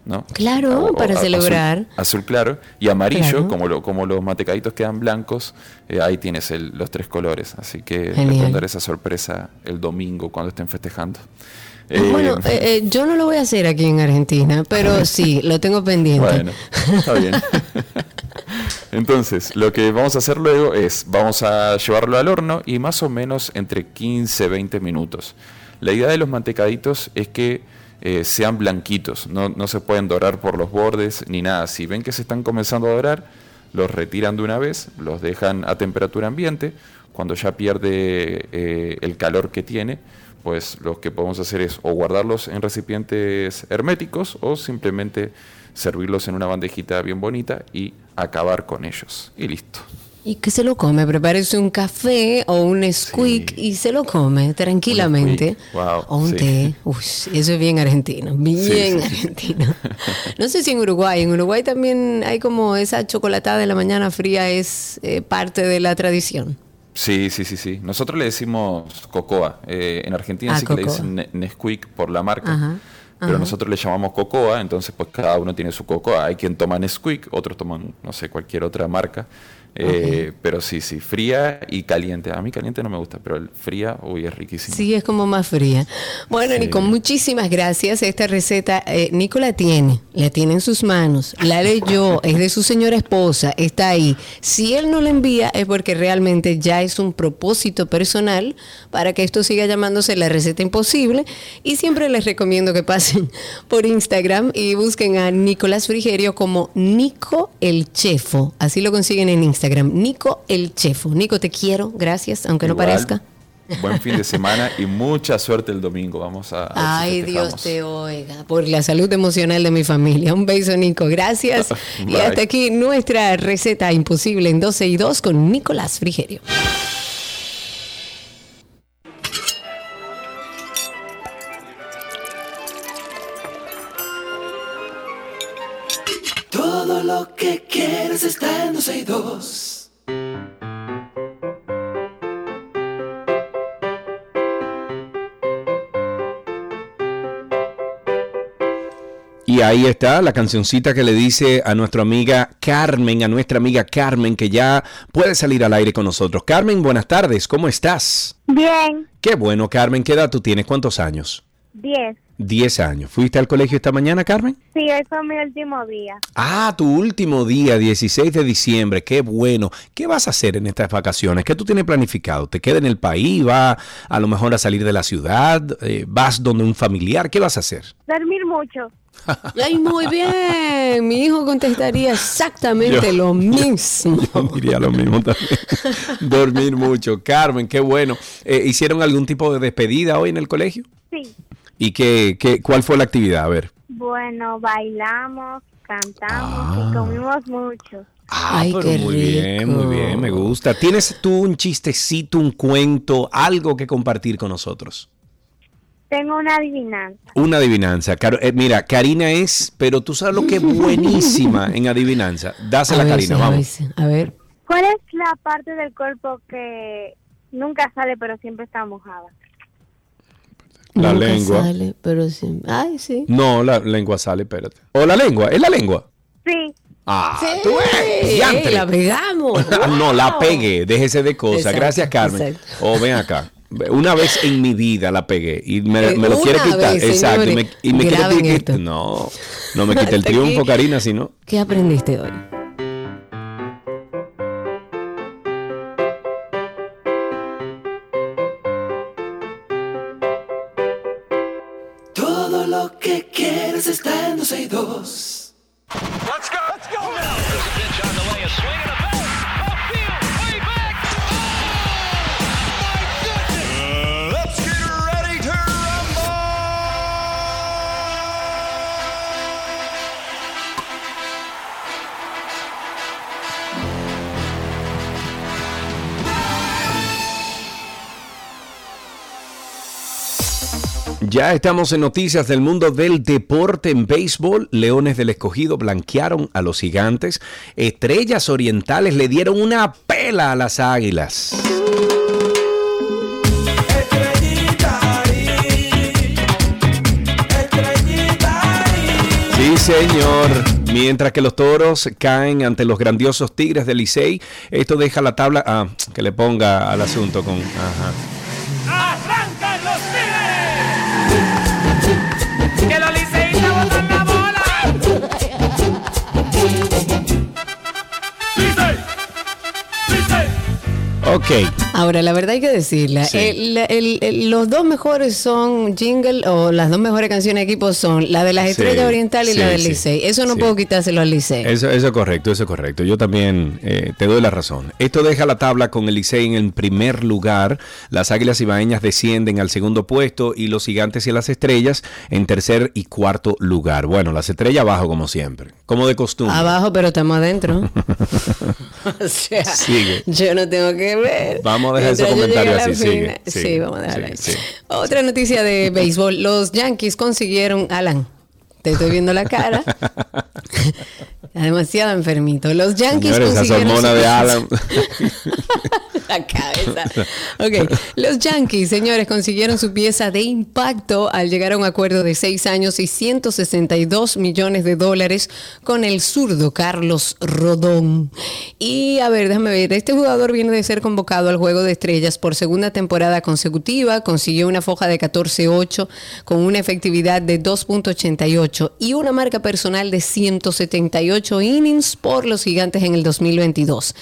¿no? Claro, para celebrar. Azul, claro y amarillo, Claro. como, lo, como los matecaditos quedan blancos, eh, ahí tienes el- los tres colores. Así que les esa sorpresa el domingo cuando estén festejando. Eh, bueno, eh, yo no lo voy a hacer aquí en Argentina, pero sí, lo tengo pendiente. bueno, está bien. Entonces, lo que vamos a hacer luego es, vamos a llevarlo al horno y más o menos entre 15, 20 minutos. La idea de los mantecaditos es que eh, sean blanquitos, no, no se pueden dorar por los bordes ni nada. Si ven que se están comenzando a dorar, los retiran de una vez, los dejan a temperatura ambiente. Cuando ya pierde eh, el calor que tiene, pues lo que podemos hacer es o guardarlos en recipientes herméticos o simplemente servirlos en una bandejita bien bonita y acabar con ellos. Y listo. ¿Y qué se lo come? Prepárese un café o un squeak Sí. y se lo come tranquilamente. wow, o un sí. té. Uy, eso es bien argentino, bien Sí, argentino. No sé si en Uruguay, en Uruguay también hay como esa chocolatada de la mañana fría es eh, parte de la tradición. Sí, sí, sí, sí. Nosotros le decimos cocoa. Eh, en Argentina Ah, sí que le dicen Ne- Nesquik por la marca. Ajá, Pero ajá. nosotros le llamamos cocoa, entonces pues cada uno tiene su cocoa. Hay quien toma Nesquik, otros toman, no sé, cualquier otra marca. Eh, Pero sí, sí, fría y caliente. A mí caliente no me gusta, pero el fría, uy, es riquísimo. Sí, es como más fría. Bueno, Sí. Nico, muchísimas gracias. Esta receta, eh, Nico la tiene, la tiene en sus manos, la leyó, es de su señora esposa, está ahí. Si él no la envía es porque realmente ya es un propósito personal para que esto siga llamándose la receta imposible. Y siempre les recomiendo que pasen por Instagram y busquen a Nicolás Frigerio como Nico el Chefo. Así lo consiguen en Instagram, Nico el Chefo. Nico, te quiero, gracias, aunque no parezca. Buen fin de semana y mucha suerte el domingo. Vamos a. a ver si Ay, Dios te oiga, por la salud emocional de mi familia. Un beso, Nico. Gracias. y hasta aquí nuestra receta imposible en 12 y 2 con Nicolás Frigerio. Que quieres está en 12 y 2. Y ahí está la cancioncita que le dice a nuestra amiga Carmen, a nuestra amiga Carmen, que ya puede salir al aire con nosotros. Carmen, buenas tardes, ¿cómo estás? Bien, Qué bueno, Carmen, ¿qué edad tú tienes? ¿Cuántos años? 10. Diez años. ¿Fuiste al colegio esta mañana, Carmen? Sí, hoy fue mi último día. Ah, tu último día, 16 de diciembre, qué bueno. ¿Qué vas a hacer en estas vacaciones? ¿Qué tú tienes planificado? ¿Te quedas en el país? ¿Vas a lo mejor a salir de la ciudad? Eh, ¿Vas donde un familiar? ¿Qué vas a hacer? Dormir mucho. Ay, muy bien. Mi hijo contestaría exactamente Yo- lo mismo. Yo diría lo mismo también. Dormir mucho. Carmen, qué bueno. Eh, ¿Hicieron algún tipo de despedida hoy en el colegio? Sí. ¿Y qué, qué, cuál fue la actividad? A ver. Bueno, bailamos, cantamos Ah. y comimos mucho. Ah, Ay, pero qué muy bien, muy bien, me rico. gusta. ¿Tienes tú un chistecito, un cuento, algo que compartir con nosotros? Tengo una adivinanza. Una adivinanza. Caro- eh, mira, Karina es, pero tú sabes lo que es buenísima en adivinanza. Dásela, A Karina, vamos. A ver. ¿Cuál es la parte del cuerpo que nunca sale pero siempre está mojada? La Nunca lengua. sale, pero sí. Ay, sí. No, la lengua sale, espérate. O la lengua, ¿es la lengua? Sí. Ah, Sí, tú ves, ey, la pegamos. Ah, no, la pegué, déjese de cosas. Gracias, Carmen. exacto. O ven acá. Una vez en mi vida la pegué y me, Eh, me lo quiere quitar. vez, Exacto. y me, y me quiere quitar-. No, no me quite el triunfo. Karina, si no. ¿Qué aprendiste hoy? Ya estamos en noticias del mundo del deporte en béisbol. Leones del Escogido blanquearon a los gigantes. Estrellas orientales le dieron una pela a las águilas. Sí, señor. Mientras que los toros caen ante los grandiosos tigres del Licey, esto deja la tabla. Ah, que le ponga al asunto con. Ajá. Ok. Ahora, la verdad hay que decirla. Sí. El- el- el- los dos mejores son jingle o las dos mejores canciones de equipo son la de las Sí, Estrellas Orientales sí, y la del Licey. Eso no puedo quitárselo al Licey. Eso, eso es correcto, eso es correcto. Yo también eh, te doy la razón. Esto deja la tabla con el Licey en el primer lugar. Las Águilas Ibaeñas descienden al segundo puesto y los Gigantes y las Estrellas en tercer y cuarto lugar. Bueno, las Estrellas abajo como siempre, como de costumbre. Abajo, pero estamos adentro. o sea, Sigue. yo no tengo que ver. Vamos a dejar ese comentario así, sigue, sigue, sí, vamos a dejarlo ahí. Otra noticia de béisbol. Los Yankees consiguieron, Alan, te estoy viendo la cara. Está demasiado enfermito. Los Yankees Señores, consiguieron de Alan. la cabeza. Ok, los Yankees, señores, consiguieron su pieza de impacto al llegar a un acuerdo de seis años y 162 millones de dólares con el zurdo Carlos Rodón. Y a ver, déjame ver, este jugador viene de ser convocado al Juego de Estrellas por segunda temporada consecutiva, consiguió una foja de 14-8 con una efectividad de 2.88 y una marca personal de 178 innings por los gigantes en el 2022.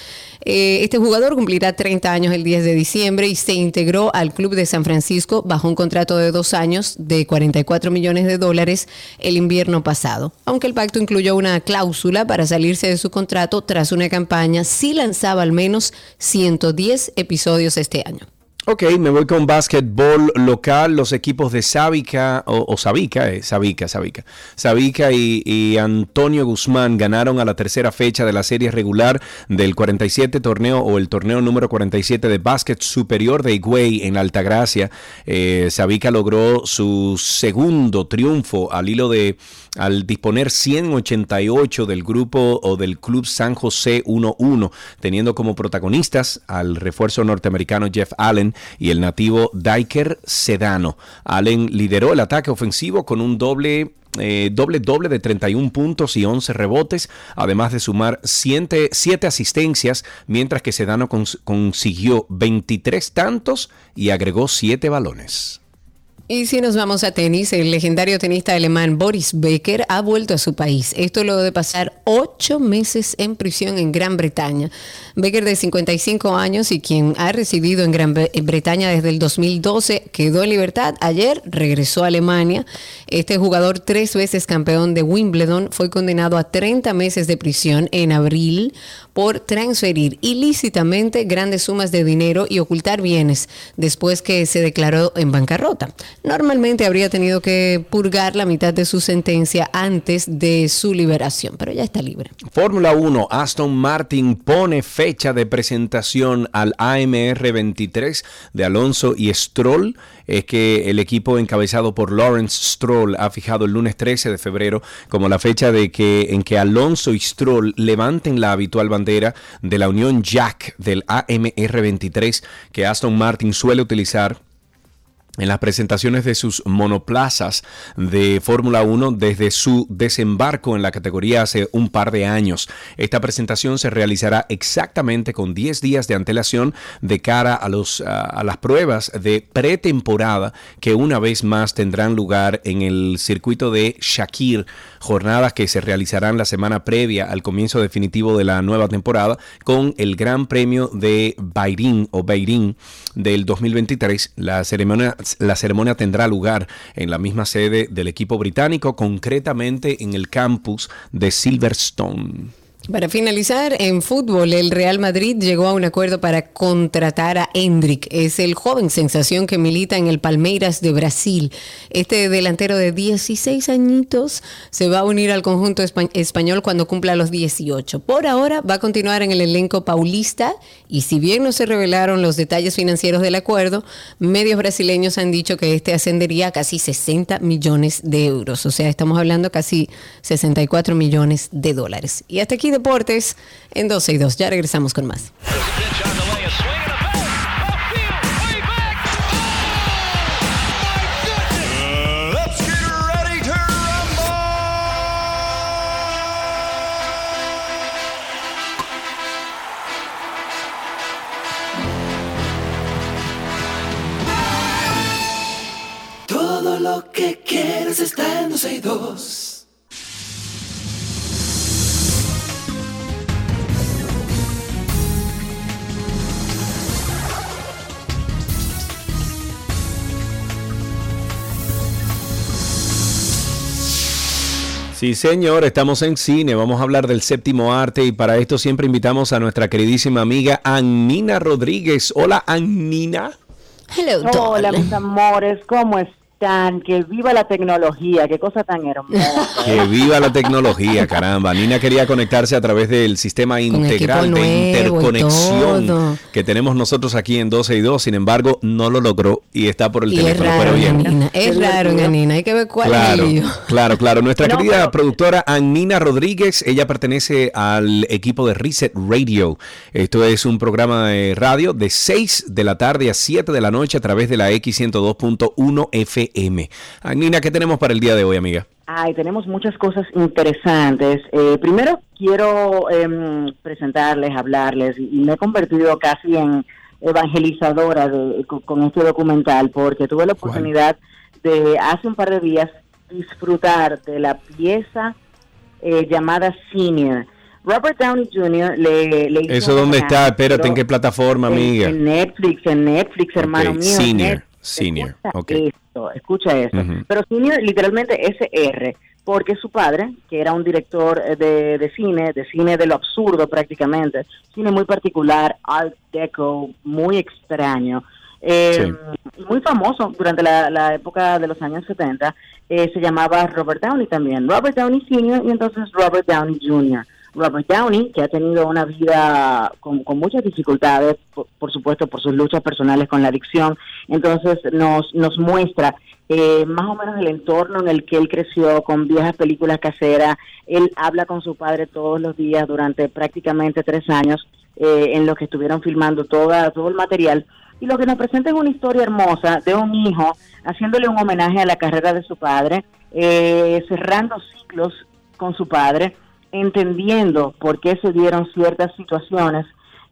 Eh, este jugador cumplirá 30 años el 10 de diciembre y se integró al club de San Francisco bajo un contrato de dos años de 44 millones de dólares el invierno pasado, aunque el pacto incluyó una cláusula para salirse de su contrato tras una campaña si lanzaba al menos 110 episodios este año. Ok, me voy con básquetbol local. Los equipos de Sabica, o, o Sabica, eh, Sabica, Sabica. Sabica y, y Antonio Guzmán ganaron a la tercera fecha de la serie regular del 47 torneo o el torneo número 47 de básquet superior de Higüey en Altagracia. Eh, Sabica logró su segundo triunfo al hilo de al disponer 188 del grupo o del Club San José 1-1, teniendo como protagonistas al refuerzo norteamericano Jeff Allen y el nativo Diker Sedano. Allen lideró el ataque ofensivo con un doble eh, doble doble de 31 puntos y 11 rebotes, además de sumar 7, asistencias, mientras que Sedano cons- consiguió 23 tantos y agregó 7 balones. Y si nos vamos a tenis, el legendario tenista alemán Boris Becker ha vuelto a su país. Esto luego de pasar ocho meses en prisión en Gran Bretaña. Becker, de 55 años y quien ha residido en Gran Bre- Bretaña desde el 2012, quedó en libertad. Ayer regresó a Alemania. Este jugador, tres veces campeón de Wimbledon, fue condenado a 30 meses de prisión en abril por transferir ilícitamente grandes sumas de dinero y ocultar bienes después que se declaró en bancarrota. Normalmente habría tenido que purgar la mitad de su sentencia antes de su liberación, pero ya está libre. Fórmula 1, Aston Martin pone fecha de presentación al AMR 23 de Alonso y Stroll. Es que el equipo encabezado por Lawrence Stroll ha fijado el lunes 13 de febrero como la fecha de que, en que Alonso y Stroll levanten la habitual bandera de la unión Jack del AMR 23 que Aston Martin suele utilizar en las presentaciones de sus monoplazas de Fórmula 1 desde su desembarco en la categoría hace un par de años. Esta presentación se realizará exactamente con 10 días de antelación de cara a, los, a, a las pruebas de pretemporada que una vez más tendrán lugar en el circuito de Shakir, jornadas que se realizarán la semana previa al comienzo definitivo de la nueva temporada con el Gran Premio de Bahrein o Bahrein del 2023. La ceremonia la ceremonia tendrá lugar en la misma sede del equipo británico, concretamente en el campus de Silverstone. Para finalizar, en fútbol, el Real Madrid llegó a un acuerdo para contratar a Hendrik. Es el joven sensación que milita en el Palmeiras de Brasil. Este delantero de 16 añitos se va a unir al conjunto espa- español cuando cumpla los 18. Por ahora va a continuar en el elenco paulista y si bien no se revelaron los detalles financieros del acuerdo, medios brasileños han dicho que este ascendería a casi 60 millones de euros. O sea, estamos hablando casi 64 millones de dólares. Y hasta aquí deportes en 12 y 2. Ya regresamos con más. Todo lo que quieras está en 12 y 2. Sí, señor, estamos en cine, vamos a hablar del séptimo arte y para esto siempre invitamos a nuestra queridísima amiga Annina Rodríguez. Hola, Annina. Hello, Hola, mis amores, ¿cómo están? Que viva la tecnología, qué cosa tan hermosa. Que viva la tecnología, caramba. Nina quería conectarse a través del sistema integral de interconexión que tenemos nosotros aquí en 12 y 2. Sin embargo, no lo logró y está por el Y es teléfono, raro, pero bien. Anina. Es raro, Anina. Hay que ver cuál es Claro, el lío. claro, claro. Nuestra No, querida pero- productora Annina Rodríguez, ella pertenece al equipo de Reset Radio. Esto es un programa de radio de 6 de la tarde a 7 de la noche a través de la X102.1 FM. Annina, ¿qué tenemos para el día de hoy, amiga? Ay, tenemos muchas cosas interesantes. Eh, primero quiero em, presentarles, hablarles, y me he convertido casi en evangelizadora de- con, con este documental, porque tuve la oportunidad de hace un par de días disfrutar de la pieza eh, llamada Senior. Robert Downey Jr. le, le hizo ¿Eso dónde está? Espérate, ¿en qué plataforma, amiga? En Netflix, en Netflix, hermano Ok, mío. Senior, Netflix. Senior, Escucha ok. esto, escucha esto. Pero Senior literalmente SR, porque su padre, que era un director eh, de, de cine, de cine de lo absurdo prácticamente, cine muy particular, art deco, muy extraño, eh, muy famoso durante la, la época de los años 70, eh, se llamaba Robert Downey también, Robert Downey Sr. y entonces Robert Downey Jr. Robert Downey, que ha tenido una vida con, con muchas dificultades, por, supuesto por sus luchas personales con la adicción, entonces nos, nos muestra eh, más o menos el entorno en el que él creció, con viejas películas caseras, él habla con su padre todos los días durante prácticamente tres años, eh, en los que estuvieron filmando toda, todo el material, y lo que nos presenta es una historia hermosa de un hijo haciéndole un homenaje a la carrera de su padre, eh, cerrando ciclos con su padre, entendiendo por qué se dieron ciertas situaciones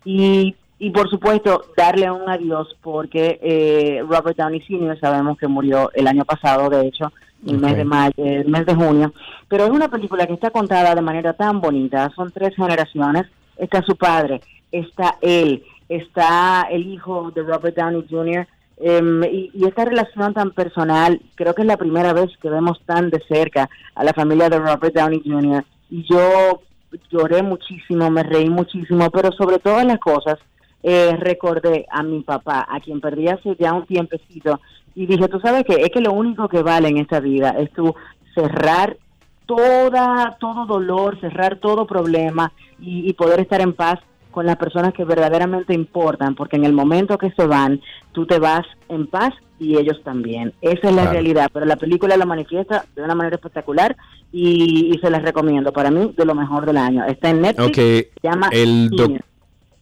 y, y por supuesto darle un adiós porque eh, Robert Downey Sr. sabemos que murió el año pasado, de hecho, el mes de mayo, el mes de junio, pero es una película que está contada de manera tan bonita, son tres generaciones, está su padre, está él, está el hijo de Robert Downey Jr., Em, y, y esta relación tan personal, creo que es la primera vez que vemos tan de cerca a la familia de Robert Downey Jr. Y yo lloré muchísimo, me reí muchísimo, pero sobre todas las cosas, eh, recordé a mi papá, a quien perdí hace ya un tiempecito, y dije, tú sabes que es que lo único que vale en esta vida es tú cerrar toda, todo dolor, cerrar todo problema y, y poder estar en paz con las personas que verdaderamente importan, porque en el momento que se van, tú te vas en paz y ellos también. Esa es la Claro. realidad, pero la película lo manifiesta de una manera espectacular y, y se las recomiendo. Para mí, de lo mejor del año. Está en Netflix, Ok, se llama el doc-.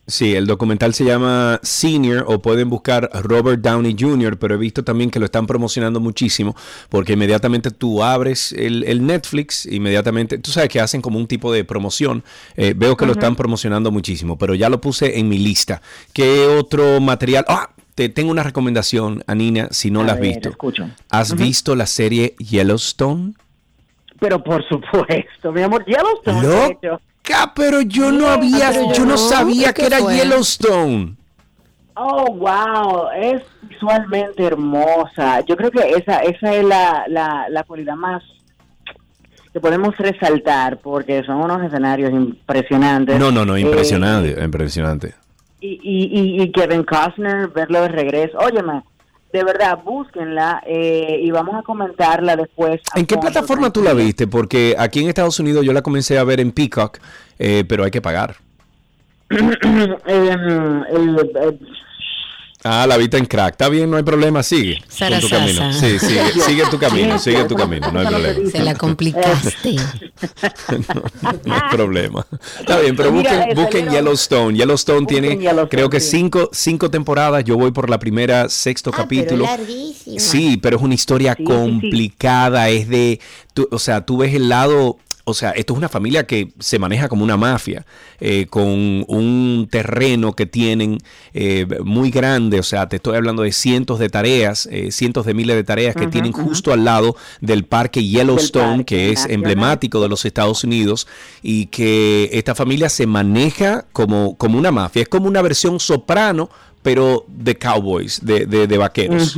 Sí, el documental se llama Senior o pueden buscar Robert Downey Jr., pero he visto también que lo están promocionando muchísimo porque inmediatamente tú abres el, el Netflix, inmediatamente, tú sabes que hacen como un tipo de promoción, eh, veo que lo están promocionando muchísimo, pero ya lo puse en mi lista. ¿Qué otro material? Ah, te tengo una recomendación, Anina, si no A la has ver, visto. escucho. ¿Has visto la serie Yellowstone? Pero por supuesto, mi amor, Yellowstone. de Loca, pero yo no había, yo no no, sabía ¿qué que era fue? Yellowstone. Oh, wow, es visualmente hermosa. Yo creo que esa, esa es la, la, la cualidad más que podemos resaltar porque son unos escenarios impresionantes. No, no, no, Eh, impresionante, impresionante. y, y, y, y Kevin Costner, verlo de regreso. Óyeme, de verdad, búsquenla eh, y vamos a comentarla después. ¿En qué plataforma tú la viste? Porque aquí en Estados Unidos yo la comencé a ver en Peacock, eh, pero hay que pagar. El- Ah, la viste en crack. Está bien, no hay problema, sigue. Con tu camino. Sí, sigue, sigue tu camino, sigue tu camino, no hay problema. Se la complicaste. No hay problema. Está bien, pero busquen, eh, busquen Yellowstone. Yellowstone Busquen tiene, Yellowstone, creo que cinco, cinco temporadas. Yo voy por la primera, sexto capítulo. larguísima. Sí, pero es una historia Sí, sí, sí. complicada. Es de, tú- o sea, tú ves el lado. O sea, esto es una familia que se maneja como una mafia, eh, con un terreno que tienen eh, muy grande. O sea, te estoy hablando de cientos de tareas, eh, cientos de miles de tareas que tienen justo al lado del parque Yellowstone, parque que es nacional. emblemático de los Estados Unidos, y que esta familia se maneja como, como una mafia. Es como una versión soprano, pero de cowboys, de, de, de vaqueros.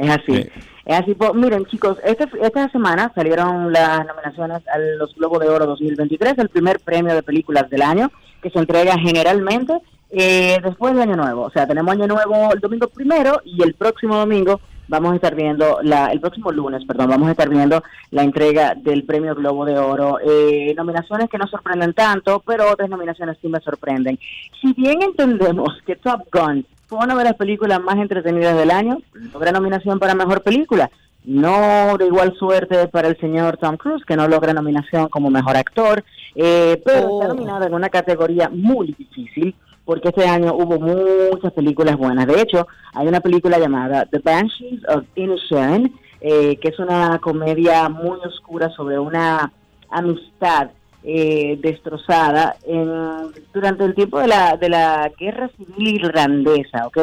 Es así. Así. Pues, miren, chicos, este, esta semana salieron las nominaciones a los Globos de Oro 2023, el primer premio de películas del año, que se entrega generalmente eh, después de Año Nuevo. O sea, tenemos Año Nuevo el domingo primero y el próximo domingo vamos a estar viendo, la, el próximo lunes, perdón, vamos a estar viendo la entrega del premio Globo de Oro. Eh, nominaciones que no sorprenden tanto, pero otras nominaciones sí me sorprenden. Si bien entendemos que Top Gun fue una de las películas más entretenidas del año, logra nominación para Mejor Película. No de igual suerte para el señor Tom Cruise, que no logra nominación como Mejor Actor, eh, pero Oh. está nominado en una categoría muy difícil, porque este año hubo muchas películas buenas. De hecho, hay una película llamada The Banshees of Inisherin, eh, que es una comedia muy oscura sobre una amistad eh, destrozada en- durante el tiempo de la, de la guerra civil irlandesa, ¿ok?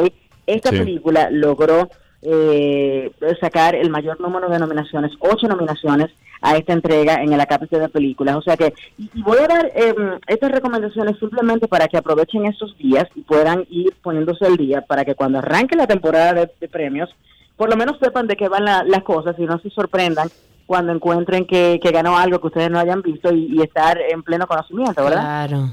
Esta Sí. película logró eh, sacar el mayor número de nominaciones, ocho nominaciones a esta entrega en el acápite de películas. O sea que, y, voy a dar eh, estas recomendaciones simplemente para que aprovechen estos días y puedan ir poniéndose al día para que cuando arranque la temporada de, de premios, por lo menos sepan de qué van la- las cosas y no se sorprendan cuando encuentren que, que ganó algo que ustedes no hayan visto y, y estar en pleno conocimiento, ¿verdad? Claro,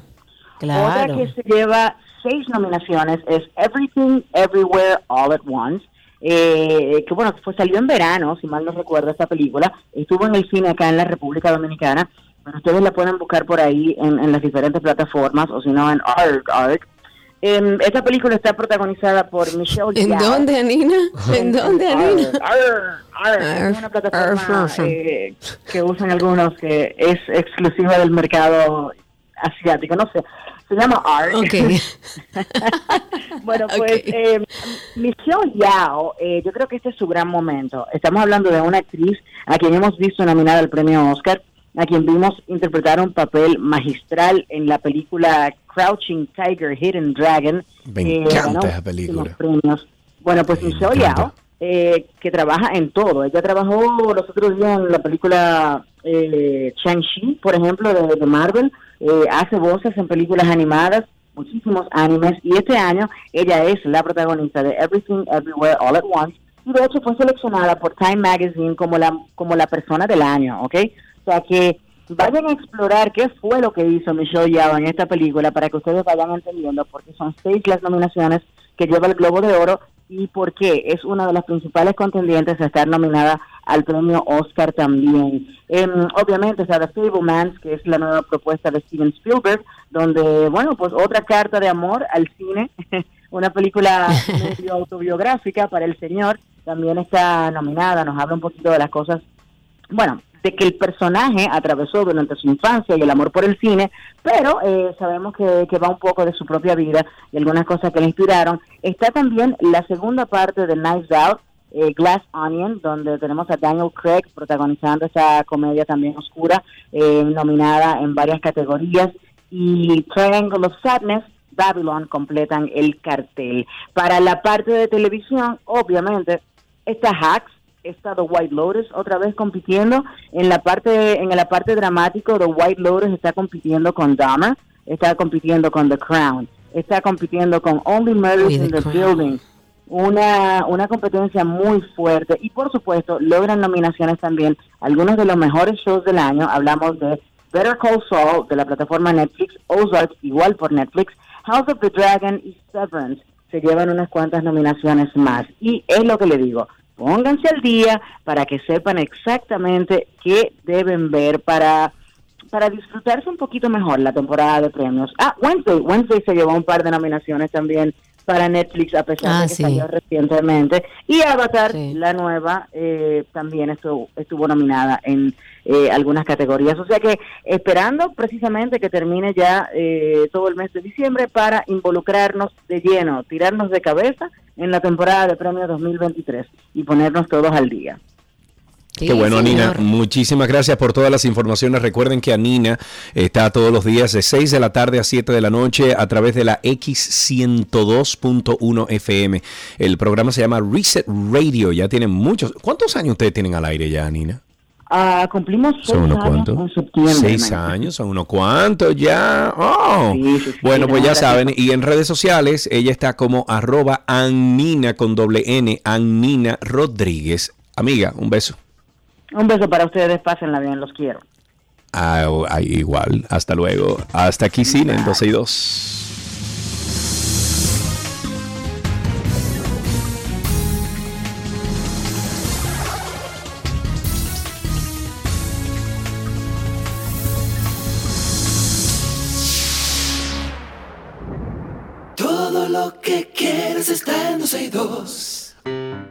Otra claro. que se lleva seis nominaciones es Everything Everywhere All at Once, eh, que bueno, fue, salió en verano, si mal no recuerdo esta película, estuvo en el cine acá en la República Dominicana, pero ustedes la pueden buscar por ahí en, en las diferentes plataformas o si no en ARG. ARG. Em, esta película está protagonizada por Michelle ¿En Yeoh. dónde, Anina? ¿En dónde, Anina? Arr, arr, arr. Es una plataforma eh, que usan algunos que es exclusiva del mercado asiático, no sé. Se llama ART. Ok. bueno, pues Ok. eh, Michelle Yao, eh, yo creo que este es su gran momento. Estamos hablando de una actriz a quien hemos visto nominada al premio Oscar, a quien vimos interpretar un papel magistral en la película Crouching Tiger, Hidden Dragon. Me eh, encanta esa película. premios. Bueno, pues Me Michelle. Yao, eh, que trabaja en todo. Ella trabajó los otros días en la película eh, Shang-Chi, por ejemplo, de, de Marvel. Eh, hace voces en películas animadas, muchísimos animes. Y este año ella es la protagonista de Everything Everywhere All at Once. Y de hecho fue seleccionada por Time Magazine como la, como la persona del año, ¿ok? O sea que vayan a explorar qué fue lo que hizo Michelle Yao en esta película para que ustedes vayan entendiendo, porque son seis las nominaciones que lleva el Globo de Oro y por qué es una de las principales contendientes a estar nominada al premio Oscar también. Em, obviamente está The Fablemans, que es la nueva propuesta de Steven Spielberg, donde, bueno, pues otra carta de amor al cine, una película medio autobiográfica para el señor, también está nominada, nos habla un poquito de las cosas, bueno, de que el personaje atravesó durante su infancia y el amor por el cine, pero eh, sabemos que, que, va un poco de su propia vida y algunas cosas que le inspiraron. Está también la segunda parte de Knives Out, eh, Glass Onion, donde tenemos a Daniel Craig protagonizando esa comedia también oscura, eh, nominada en varias categorías, y Triangle of Sadness, Babylon completan el cartel. Para la parte de televisión, obviamente, está Hacks, está The White Lotus otra vez compitiendo. En la parte en la parte dramático The White Lotus está compitiendo con Dahmer está compitiendo con The Crown está compitiendo con Only Murders in the, Building. Una una competencia muy fuerte. Y por supuesto logran nominaciones también. Algunos de los mejores shows del año. Hablamos de Better Call Saul de la plataforma Netflix Ozark igual por Netflix House of the Dragon y Severance. Se llevan unas cuantas nominaciones más. Y es lo que le digo pónganse al día para que sepan exactamente qué deben ver para para disfrutarse un poquito mejor la temporada de premios. Ah, Wednesday, Wednesday se llevó un par de nominaciones también para Netflix a pesar Ah, de que sí. salió recientemente y Avatar la nueva eh, también estuvo estuvo nominada en eh, algunas categorías o sea que esperando precisamente que termine ya eh, todo el mes de diciembre para involucrarnos de lleno tirarnos de cabeza en la temporada de premios 2023 y ponernos todos al día Qué bueno, Nina. Muchísimas gracias por todas las informaciones. Recuerden que Anina está todos los días de 6 de la tarde a 7 de la noche a través de la X102.1 FM. El programa se llama Reset Radio. Ya tienen muchos. ¿Cuántos años ustedes tienen al aire ya, Nina? Ah, cumplimos seis ¿Son unos años cuantos? en septiembre Seis imagínate. años, son unos cuantos ya. Oh. Sí, sí, sí, bueno, pues ya saben. Y en redes sociales, ella está como arroba Annina con doble N, Annina Rodríguez. Amiga, un beso. un beso para ustedes pásenla bien los quiero ah, igual, hasta luego. Hasta aquí cine en 12 y 2. Está en 12 y 2.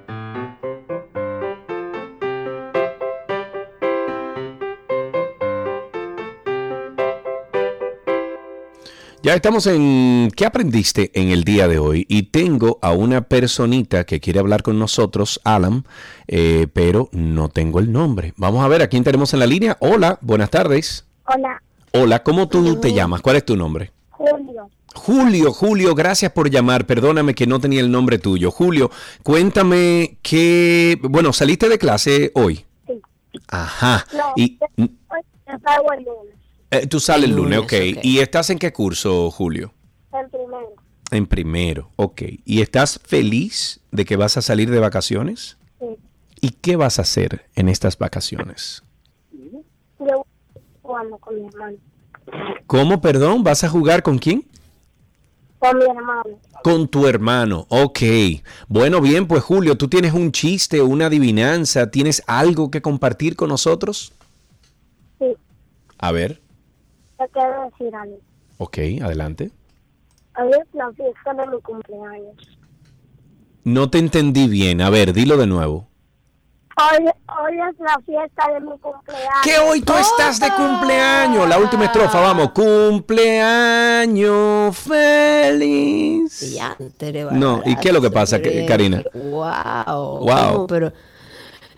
Ya estamos en ¿Qué aprendiste en el día de hoy? Y tengo a una personita que quiere hablar con nosotros, Alan, eh, pero no tengo el nombre. Vamos a ver a quién tenemos en la línea. Hola, buenas tardes. Hola, Hola, ¿cómo tú te llamas? ¿Cuál es tu nombre? Julio. Julio, Julio, gracias por llamar. Perdóname que no tenía el nombre tuyo. Julio, cuéntame qué... Bueno, saliste de clase hoy. Sí. Ajá. No, Y pago el lunes, eh, tú sales el lunes, lunes, ok. ok. ¿Y estás en qué curso, Julio? el primero. En primero, ok. ¿Y estás feliz de que vas a salir de vacaciones? Sí. ¿Y qué vas a hacer en estas vacaciones? Yo jugando con mi hermano. ¿Cómo, perdón? ¿Vas a jugar con quién? Con mi hermano. Con tu hermano, ok. Bueno, bien, pues Julio, ¿tú tienes un chiste, una adivinanza? ¿Tienes algo que compartir con nosotros? Sí. A ver, Te quiero decir algo. ok, adelante. Hoy es la fiesta de mi cumpleaños. No te entendí bien. A ver, dilo de nuevo. Hoy, hoy es la fiesta de mi cumpleaños. Que hoy tú estás de cumpleaños. La última estrofa, vamos. Cumpleaños feliz. Ya, Tere No, ¿y qué es lo que pasa, Karina? Wow. Wow. ¿Cómo? Pero,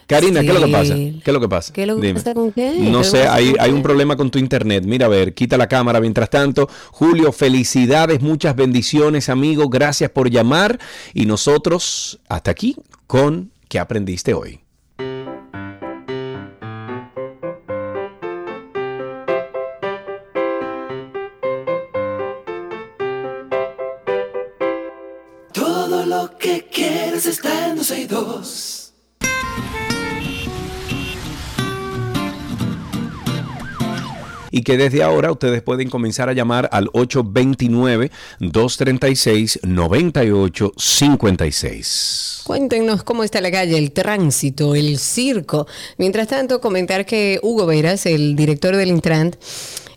Karina, ¿qué es lo que pasa? ¿Qué es lo que pasa? ¿Qué es lo que Dime. pasa con qué? No ¿Qué sé, hay, hay un problema con tu internet. Mira, a ver, quita la cámara. Mientras tanto, Julio, felicidades, muchas bendiciones, amigo. Gracias por llamar. Y nosotros, hasta aquí, con ¿Qué aprendiste hoy? Que desde ahora ustedes pueden comenzar a llamar al 829-236-9856. Cuéntenos cómo está la calle, el tránsito, el circo. Mientras tanto, comentar que Hugo Veras, el director del Intrant, eh,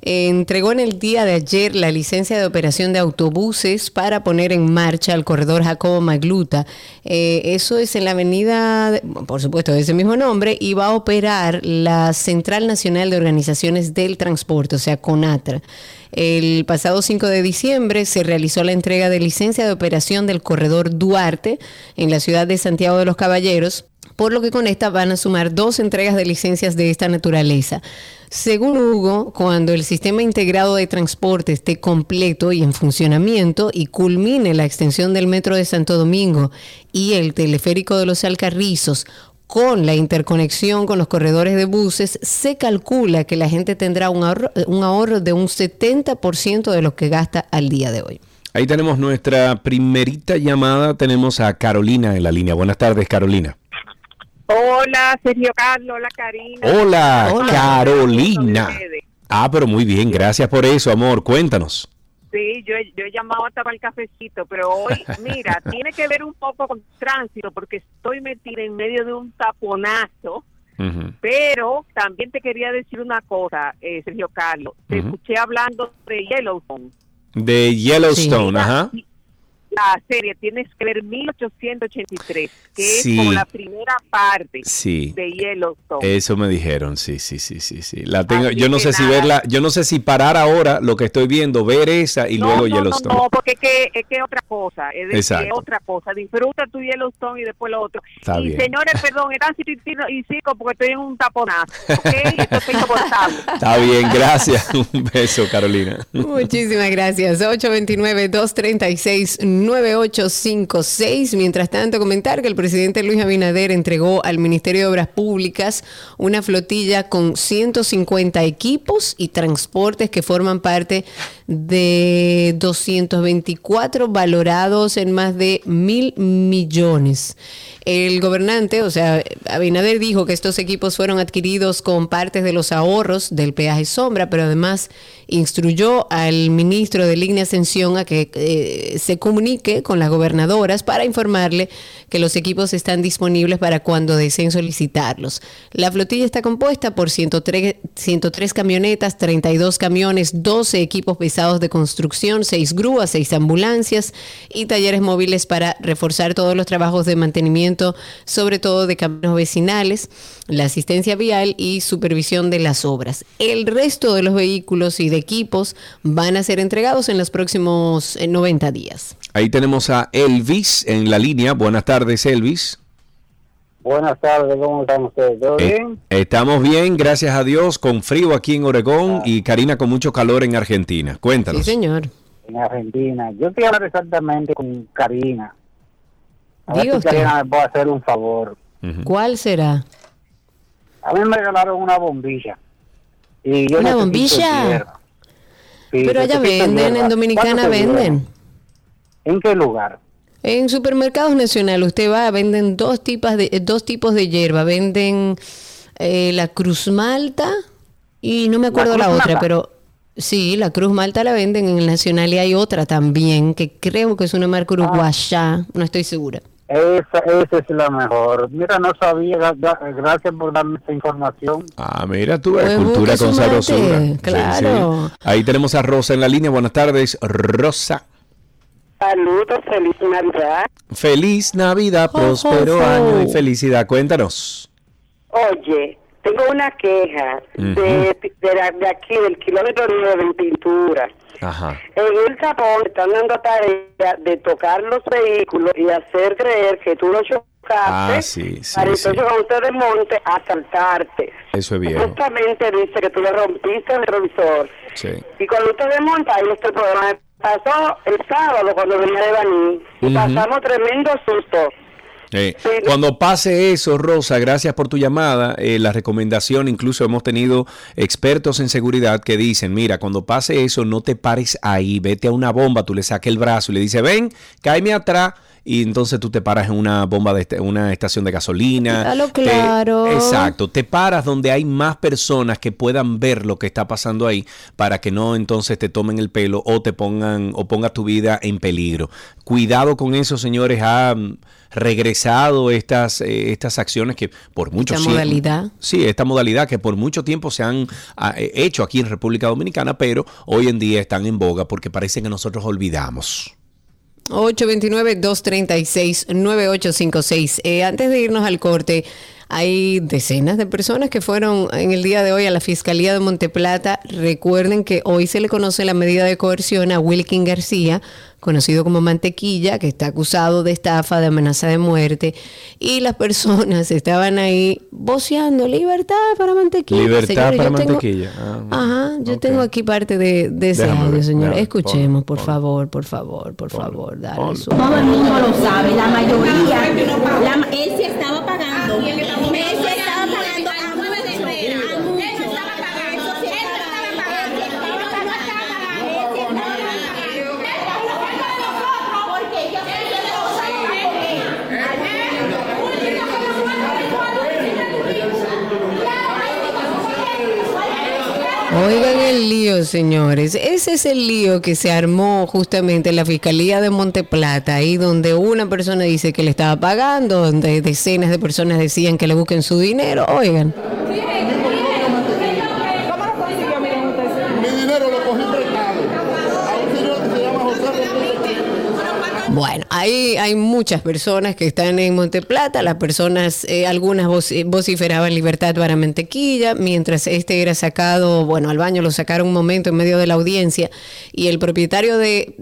entregó en el día de ayer la licencia de operación de autobuses para poner en marcha el corredor Jacobo Magluta. Eh, eso es en la avenida, por supuesto, de ese mismo nombre, y va a operar la Central Nacional de Organizaciones del Transporte, o sea, CONATRA. El pasado 5 de diciembre se realizó la entrega de licencia de operación del corredor Duarte en la ciudad de Santiago de los Caballeros, por lo que con esta van a sumar dos entregas de licencias de esta naturaleza. Según Hugo, cuando el sistema integrado de transporte esté completo y en funcionamiento y culmine la extensión del metro de Santo Domingo y el teleférico de los Alcarrizos, con la interconexión con los corredores de buses, se calcula que la gente tendrá un ahorro, un ahorro de un 70% de lo que gasta al día de hoy. Ahí tenemos nuestra primerita llamada. Tenemos a Carolina en la línea. Buenas tardes, Carolina. Hola, Sergio Carlos, hola Karina. Hola, Hola. Carolina. Ah, pero muy bien. Gracias por eso, amor. Cuéntanos. Sí, yo, he- yo he llamado hasta para el cafecito, pero hoy, mira, tiene que ver un poco con tránsito porque estoy metida en medio de un taponazo, pero también te quería decir una cosa, eh, Sergio Carlos. Te escuché hablando de Yellowstone. De Yellowstone, ajá. La serie tienes que ver 1883, que Sí. es como la primera parte Sí. de Yellowstone. Eso me dijeron, sí, sí, sí, sí, sí. La tengo, Así yo no sé si nada. verla, yo no sé si parar ahora lo que estoy viendo, ver esa y No, luego no, Yellowstone. No, no, porque es que es que otra cosa, es, de- Exacto. es otra cosa. Disfruta tu Yellowstone y después lo otro. Está y bien. señores, perdón, era y, y cico porque estoy en un taponazo, ¿ok? Esto es insoportable. Está bien, gracias. Un beso, Carolina. Muchísimas gracias. 829-236-9856. Mientras tanto, comentar que el presidente Luis Abinader entregó al Ministerio de Obras Públicas una flotilla con 150 equipos y transportes que forman parte de 224 valorados en más de mil millones. El gobernante, o sea, Abinader dijo que estos equipos fueron adquiridos con partes de los ahorros del peaje sombra, pero además instruyó al ministro de Línea Ascensión a que eh, se comunique con las gobernadoras para informarle que los equipos están disponibles para cuando deseen solicitarlos. La flotilla está compuesta por 103, 103 camionetas, 32 camiones, 12 equipos pesados de construcción, 6 grúas, 6 ambulancias y talleres móviles para reforzar todos los trabajos de mantenimiento, sobre todo de caminos vecinales, la asistencia vial y supervisión de las obras. El resto de los vehículos y de equipos van a ser entregados en los próximos eh, 90 días. Ahí tenemos a Elvis en la línea. Buenas tardes, Elvis. Buenas tardes, ¿cómo están ustedes? ¿Todo Eh, bien? estamos bien, gracias a Dios, con frío aquí en Oregón y Karina con mucho calor en Argentina. Cuéntanos. señor. En Argentina. Yo estoy hablando exactamente con Karina. A ver si usted. Karina me puede hacer un favor. ¿Cuál será? A mí me regalaron una bombilla. Y yo ¿Una bombilla? Sí, Pero allá venden, en Dominicana venden. ¿En qué lugar? En supermercados nacional usted va, venden dos tipos de, eh, dos tipos de hierba. Venden eh, la Cruz Malta y no me acuerdo la, otra, Malta? pero sí, la Cruz Malta la venden en el nacional y hay otra también que creo que es una marca uruguaya, no estoy segura. Esa, esa es la mejor. Mira, no sabía. gra- gra- Gracias por darme esta información. Ah, mira tú, Pues cultura con sabrosura. Sí, claro. sí. Ahí tenemos a Rosa en la línea. Buenas tardes, Rosa. Saludos, feliz Navidad. Feliz Navidad, próspero ho. año y felicidad. Cuéntanos. Oye, tengo una queja de, de, la- de aquí, del kilómetro 9 en pintura. Ajá. En el tapón están dando tarea de tocar los vehículos y hacer creer que tú lo chocaste Ah, sí, sí, para sí. entonces cuando te desmonte asaltarte. Eso es viejo. Justamente dice que tú le rompiste el revisor. Sí. Y cuando te desmonta, ahí está el problema. Pasó el sábado cuando venía de Baní y pasamos tremendo susto. Eh, cuando pase eso, Rosa, gracias por tu llamada. Eh, la recomendación, incluso hemos tenido expertos en seguridad que dicen, mira, cuando pase eso, no te pares ahí, vete a una bomba, tú le saques el brazo y le dices, ven, cáeme atrás y entonces tú te paras en una bomba de este- una estación de gasolina. Claro, Te- claro. exacto, te paras donde hay más personas que puedan ver lo que está pasando ahí para que no entonces te tomen el pelo o te pongan o pongas tu vida en peligro. Cuidado con eso, señores, ha regresado estas eh, estas acciones que por mucho Esta tiempo- modalidad. Sí, esta modalidad que por mucho tiempo se han ah, eh, hecho aquí en República Dominicana, pero hoy en día están en boga porque parece que nosotros olvidamos. 829-236-9856. Eh, antes de irnos al corte, hay decenas de personas que fueron en el día de hoy a la Fiscalía de Monteplata. Recuerden que hoy se le conoce la medida de coerción a Wilkin García, conocido como Mantequilla, que está acusado de estafa, de amenaza de muerte. Y las personas estaban ahí voceando libertad para Mantequilla. Libertad Señores, para tengo- mantequilla. Ah, Ajá, yo tengo aquí parte de, de ese Déjame audio, señor. déjame, Escuchemos, por favor, por favor, por favor. Dale, su- Todo el mundo lo sabe, la mayoría. la él sí estaba pagando. Él sí estaba pagando a mucho, a mucho. Eso sí Porque yo Oigan el lío, señores. Ese es el lío que se armó justamente en la Fiscalía de Monteplata, ahí donde una persona dice que le estaba pagando, donde decenas de personas decían que le busquen su dinero. Oigan dinero lo cogí prestado a un señor que se llama José Bueno, ahí hay muchas personas que están en Monteplata, las personas, eh, algunas voc- vociferaban libertad para mantequilla, mientras este era sacado, bueno, al baño lo sacaron un momento en medio de la audiencia y el propietario de,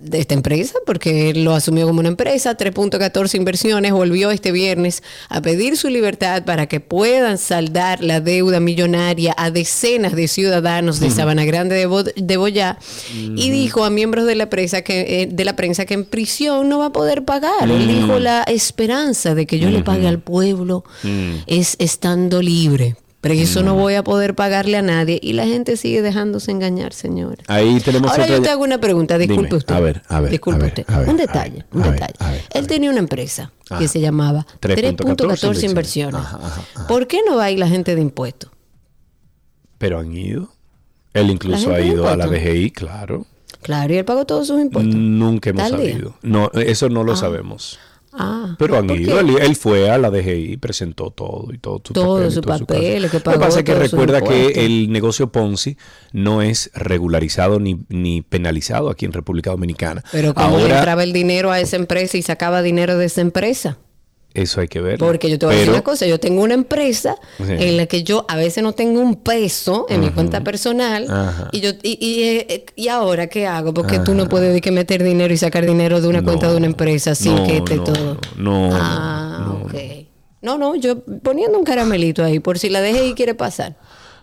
de esta empresa, porque él lo asumió como una empresa, 3.14 inversiones, volvió este viernes a pedir su libertad para que puedan saldar la deuda millonaria a decenas de ciudadanos de. Sabana Grande de, Bo- de Boyá y dijo a miembros de la prensa que eh, de la prensa que en prisión no va a poder pagar. Él Mm. dijo la esperanza de que yo le pague al pueblo es estando libre. Pero eso no voy a poder pagarle a nadie y la gente sigue dejándose engañar, señores. Ahí tenemos Ahora otra- yo te hago una pregunta, disculpe Dime, usted. A ver, a ver. Disculpe a ver, usted. a ver, un a ver, detalle, un detalle. a. Él tenía una empresa Ajá. que se llamaba 3.14 3.14 inversiones. ¿Por qué no va a ir la gente de impuestos? Pero han ido. Él incluso ha ido a la. DGI, claro. Claro, y él pagó todos sus impuestos. Nunca hemos día. sabido. No, eso no lo Ah. sabemos. Ah, Pero han ¿por ido. Él, él fue a la DGI, presentó todo y todo su Todos papel, todo su caso. papeles, que Lo que pasa es que recuerda que el negocio Ponzi no es regularizado ni, ni penalizado aquí en República Dominicana. Pero como Ahora, entraba el dinero a esa empresa y sacaba dinero de esa empresa. Eso hay que ver. Porque yo te voy a decir una cosa, yo tengo una empresa Sí. en la que yo a veces no tengo un peso en mi cuenta personal Ajá. y yo y, y, eh, ¿y ahora qué hago? Porque tú no puedes de que meter dinero y sacar dinero de una cuenta de una empresa sin no, que esté no, todo. No, no, Ah, ok. No, no, yo poniendo un caramelito ahí por si la dejé y quiere pasar.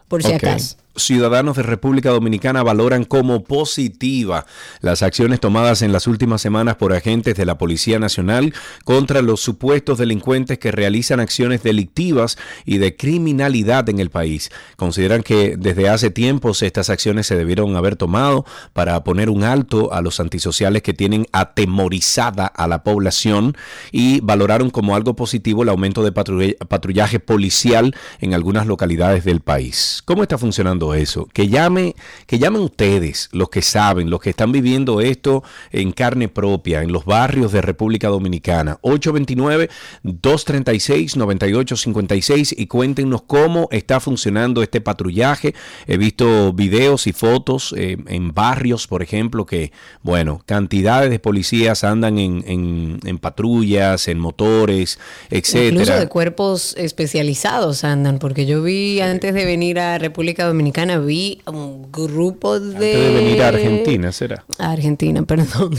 Por si acaso. Ciudadanos de República Dominicana valoran como positiva las acciones tomadas en las últimas semanas por agentes de la Policía Nacional contra los supuestos delincuentes que realizan acciones delictivas y de criminalidad en el país. Consideran que desde hace tiempos estas acciones se debieron haber tomado para poner un alto a los antisociales que tienen atemorizada a la población y valoraron como algo positivo el aumento de patrulla- patrullaje policial en algunas localidades del país. ¿Cómo está funcionando eso? Que llame, que llamen ustedes, los que saben, los que están viviendo esto en carne propia, en los barrios de República Dominicana. 829-236-9856 y cuéntenos cómo está funcionando este patrullaje. He visto videos y fotos eh, en barrios, por ejemplo, que, bueno, cantidades de policías andan en, en- en patrullas, en motores, Incluso etcétera. de cuerpos especializados andan, porque yo vi antes de venir a República Dominicana, vi un grupo de... Antes de venir a Argentina, ¿será? a Argentina, perdón.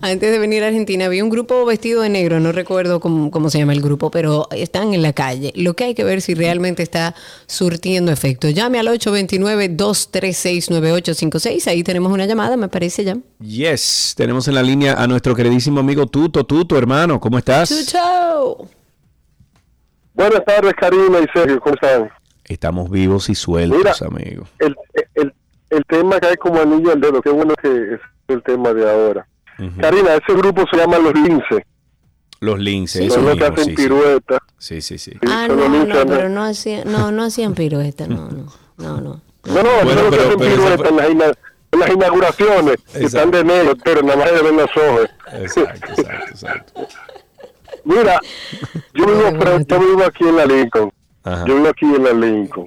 Antes de venir a Argentina vi un grupo vestido de negro, no recuerdo cómo, cómo se llama el grupo, pero están en la calle. Lo que hay que ver si realmente está surtiendo efecto. Llame al 829-236-9856, ahí tenemos una llamada, me parece ya. Yes, tenemos en la línea a nuestro queridísimo amigo Tuto. Tuto, hermano, ¿cómo estás? Chucho. Buenas tardes, Karina y Sergio, ¿cómo están? Estamos vivos y sueltos, Mira, amigo. El, el, el tema cae como anillo al dedo, qué bueno que es el tema de ahora. Karina, ese grupo se llama Los Lince. Los linces, Son eso los que hacen sí, sí. piruetas. Sí, sí, sí. Ah, son no, no, linces, pero no hacían, no, no hacían pirueta, no, no, no, no. No, no, Bueno, son los que pero- hacen pero esa piruetas en las, en las inauguraciones. que están de negro, pero nada más se ven los ojos. Exacto, exacto, exacto. Mira, yo vivo, frente- yo vivo aquí en la Lincoln. Ajá. Yo vivo aquí en la Lincoln.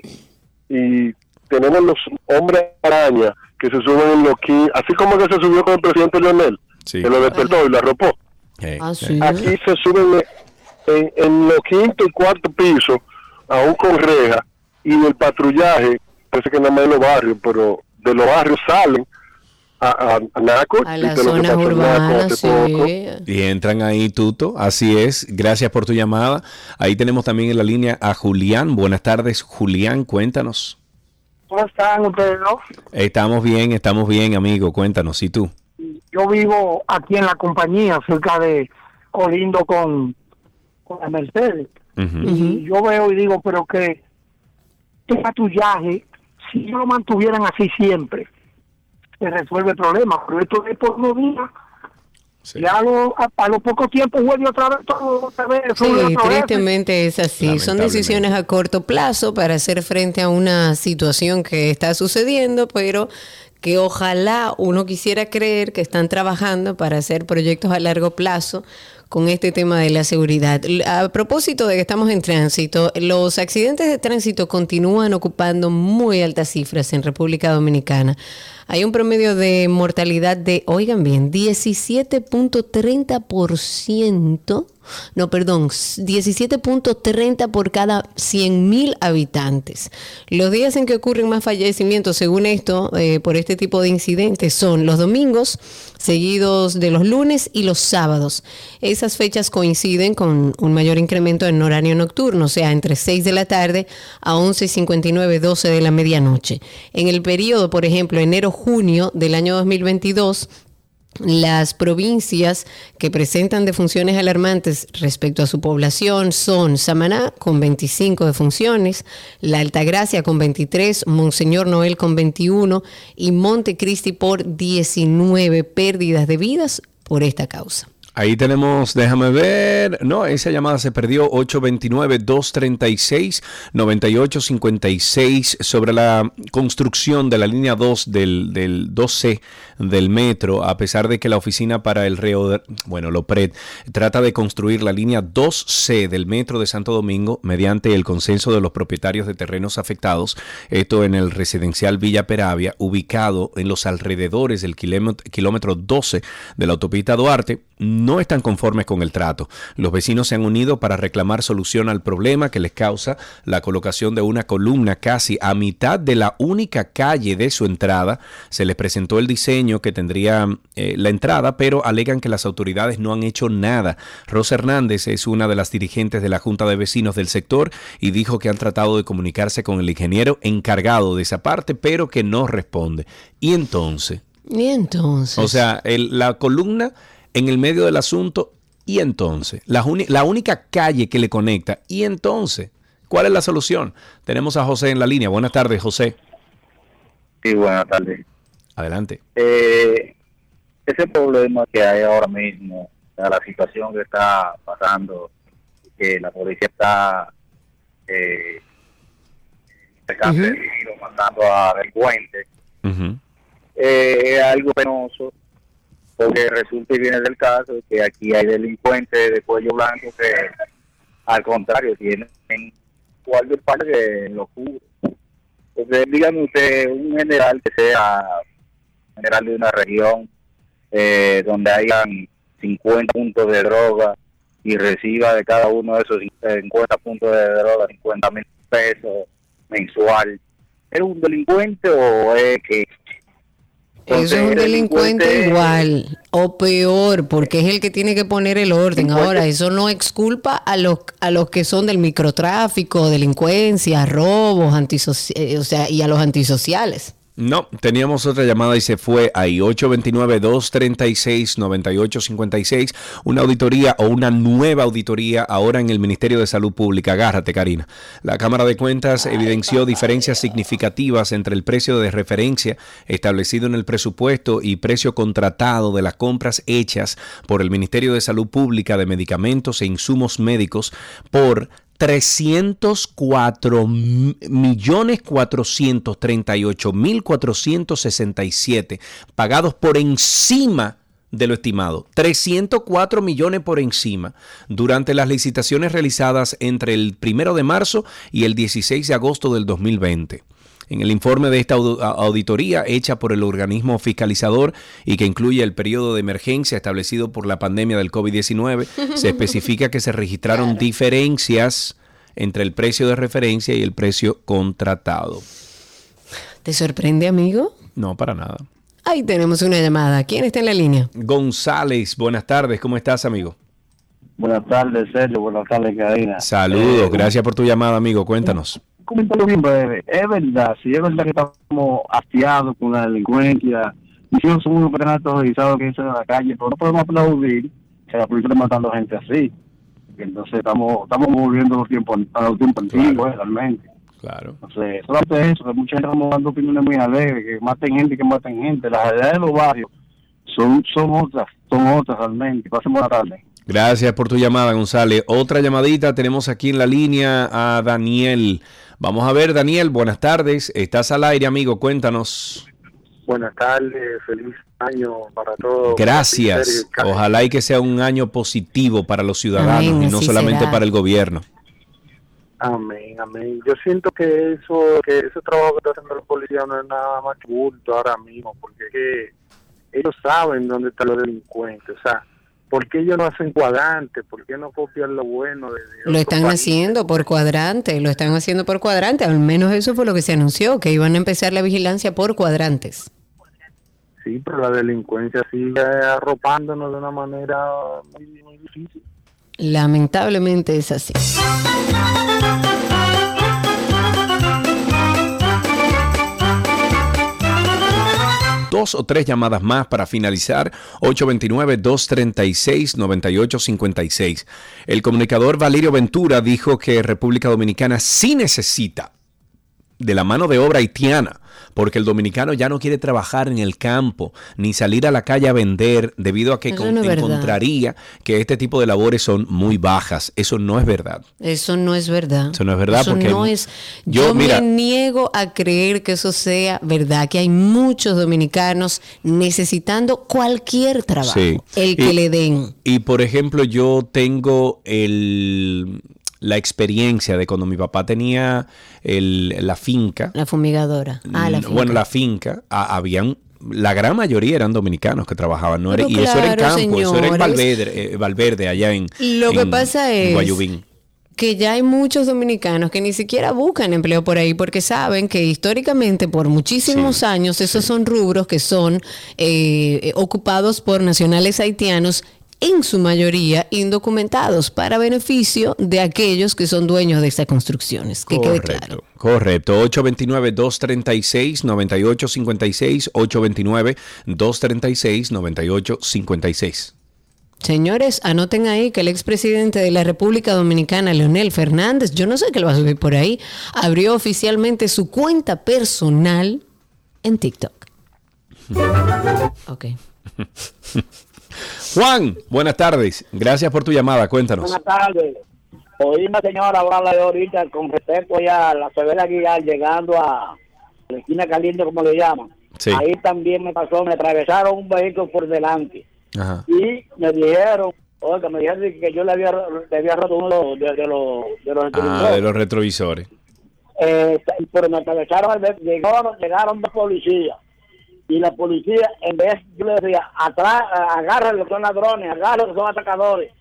Y tenemos los hombres araña que se suben en los qui- así como que se subió con el presidente Leonel, Sí. que lo despertó y lo arropó. Ah, sí. Aquí se suben en, en los quinto y cuarto pisos, aún con reja, y el patrullaje, parece que nada más en los barrios, pero de los barrios salen a, a, a Naco. A ¿viste las zonas urbanas, sí. Y entran ahí, Tuto. Así es. Gracias por tu llamada. Ahí tenemos también en la línea a Julián. Buenas tardes, Julián. Cuéntanos. ¿Cómo están ustedes dos? Estamos bien, estamos bien, amigo. Cuéntanos. ¿Y tú? Yo vivo aquí en la compañía, cerca de Colindo con, con la Mercedes. Y yo veo y digo, pero que este patrullaje, si lo mantuvieran así siempre, se resuelve el problema. Pero esto es por unos días. Ya lo- a, a los pocos tiempos vuelve otra vez todo otra vez. Sí, otra vez. tristemente es así. Son decisiones a corto plazo para hacer frente a una situación que está sucediendo, pero que ojalá uno quisiera creer que están trabajando para hacer proyectos a largo plazo con este tema de la seguridad. A propósito de que estamos en tránsito, los accidentes de tránsito continúan ocupando muy altas cifras en República Dominicana. Hay un promedio de mortalidad de, oigan bien, 17.30%, no, perdón, 17.30 por cada 100.000 habitantes. Los días en que ocurren más fallecimientos, según esto, eh, por este tipo de incidentes, son los domingos, seguidos de los lunes y los sábados. Esas fechas coinciden con un mayor incremento en horario nocturno, o sea, entre 6 de la tarde a 11.59, 12 de la medianoche. En el periodo, por ejemplo, enero-junio del año 2022, las provincias que presentan defunciones alarmantes respecto a su población son Samaná con 25 defunciones, La Altagracia con 23, Monseñor Noel con 21 y Montecristi por 19 pérdidas de vidas por esta causa. Ahí tenemos, déjame ver, no, esa llamada se perdió, 829-236-9856 sobre la construcción de la línea 2 del, del 2C del metro, a pesar de que la oficina para el reo, bueno, LOPRED, trata de construir la línea 2C del metro de Santo Domingo mediante el consenso de los propietarios de terrenos afectados, esto en el residencial Villa Peravia, ubicado en los alrededores del kilómetro, kilómetro 12 de la autopista Duarte, están conformes con el trato. Los vecinos se han unido para reclamar solución al problema que les causa la colocación de una columna casi a mitad de la única calle de su entrada. Se les presentó el diseño que tendría eh, la entrada, pero alegan que las autoridades no han hecho nada. Rosa Hernández es una de las dirigentes de la Junta de Vecinos del sector y dijo que han tratado de comunicarse con el ingeniero encargado de esa parte, pero que no responde. Y entonces, Y entonces... o sea, el- la columna en el medio del asunto y entonces, la, única calle que le conecta y entonces, ¿cuál es la solución? Tenemos a José en la línea. Buenas tardes, José. Sí, buenas tardes. Adelante. Eh, ese problema que hay ahora mismo, o sea, la situación que está pasando, que la policía está eh, tiro, mandando a delincuentes, eh, es algo penoso, porque resulta y viene del caso que aquí hay delincuentes de cuello blanco que, al contrario, tienen cualquier parte que lo. Entonces, dígame usted, un general que sea general de una región eh, donde hayan 50 puntos de droga y reciba de cada uno de esos 50 puntos de droga 50 mil pesos mensual. ¿Es un delincuente o es que Eso es un delincuente igual o peor, porque es el que tiene que poner el orden. Ahora, eso no exculpa a los a los que son del microtráfico, delincuencia, robos, antisoci- eh, o sea, y a los antisociales. No, teníamos otra llamada y se fue ahí. 829-236-9856. Una auditoría o una nueva auditoría ahora en el Ministerio de Salud Pública. Agárrate, Karina. La Cámara de Cuentas evidenció diferencias significativas entre el precio de referencia establecido en el presupuesto y precio contratado de las compras hechas por el Ministerio de Salud Pública de medicamentos e insumos médicos por 304 millones 438 mil 467 pagados por encima de lo estimado. 304 millones por encima durante las licitaciones realizadas entre el primero de marzo y el 16 de agosto del 2020. En el informe de esta au- auditoría hecha por el organismo fiscalizador y que incluye el periodo de emergencia establecido por la pandemia del COVID-19, se especifica que se registraron diferencias entre el precio de referencia y el precio contratado. ¿Te sorprende, amigo? No, para nada. Ahí tenemos una llamada. ¿Quién está en la línea? González, buenas tardes, ¿cómo estás, amigo? Buenas tardes, Sergio. Buenas tardes, Karina. Saludos, Eh, gracias por tu llamada, amigo. Cuéntanos. Comentario bien breve. Es verdad, si es verdad que estamos hastiados con la delincuencia, somos unos penales terrorizados que dicen en la calle, pero no podemos aplaudir que la policía esté matando gente así. Entonces estamos estamos volviendo a los tiempos, a los tiempos antiguos, eh, realmente. Claro. Entonces, solamente eso, que mucha gente estamos dando opiniones muy alegres, que maten gente, que maten gente. Las realidades de los barrios son, son otras, son otras realmente. Pasen buena tarde. Gracias por tu llamada, González. Otra llamadita tenemos aquí en la línea a Daniel. Vamos a ver, Daniel, buenas tardes. Estás al aire, amigo, cuéntanos. Buenas tardes, feliz año para todos. Gracias. Ojalá y que sea un año positivo para los ciudadanos Amén, y no solamente será. para el gobierno. Amén, amén. Yo siento que eso, que ese trabajo que está haciendo la policía no es nada más que bulto ahora mismo, porque es que ellos saben dónde están los delincuentes. O sea, ¿por qué ellos no hacen cuadrantes? ¿Por qué no copian lo bueno de, de Lo están países? haciendo por cuadrante, lo están haciendo por cuadrante, al menos eso fue lo que se anunció, que iban a empezar la vigilancia por cuadrantes. Sí, pero la delincuencia sigue arropándonos de una manera muy, muy difícil. Lamentablemente es así. Dos o tres llamadas más para finalizar. 829-236-9856. El comunicador Valerio Ventura dijo que República Dominicana sí necesita de la mano de obra haitiana, porque el dominicano ya no quiere trabajar en el campo ni salir a la calle a vender debido a que Eso con- no es verdad. encontraría que este tipo de labores son muy bajas. Eso no es verdad. Eso no es verdad. Eso no es verdad Eso porque no es. yo, Yo, mira- me niego a creer que eso sea verdad, que hay muchos dominicanos necesitando cualquier trabajo, Sí. el que Y- le den. Y por ejemplo, yo tengo el, la experiencia de cuando mi papá tenía el- la finca. La fumigadora. Ah, la finca. Bueno, la finca, a- habían, la gran mayoría eran dominicanos que trabajaban, ¿no? Era- y eso era en campo, eso era en. Valverde, eh, Valverde allá en, Lo que pasa es- Guayubín. que ya hay muchos dominicanos que ni siquiera buscan empleo por ahí porque saben que históricamente por muchísimos años esos son rubros que son eh, ocupados por nacionales haitianos en su mayoría indocumentados para beneficio de aquellos que son dueños de estas construcciones. Que quede claro. Correcto. 829-236-9856. 829-236-9856. Señores, anoten ahí que el expresidente de la República Dominicana, Leonel Fernández, yo no sé qué lo va a subir por ahí, abrió oficialmente su cuenta personal en TikTok. Ok. Juan, buenas tardes. Gracias por tu llamada. Cuéntanos. Buenas tardes. Oí una señora hablarle ahorita con respecto ya a la Severa Aguilar llegando a la esquina caliente, como le llaman. Sí. Ahí también me pasó, me atravesaron un vehículo por delante Ajá. y me dijeron, oiga, me dijeron que yo le había, le había roto uno de, de los de los Ah, retrovisores. de los retrovisores. Eh, pero me atravesaron, llegaron, llegaron dos policías. Y la policía, en vez, yo le decía, atrás, agarren los que son ladrones, agarren los que son atacadores.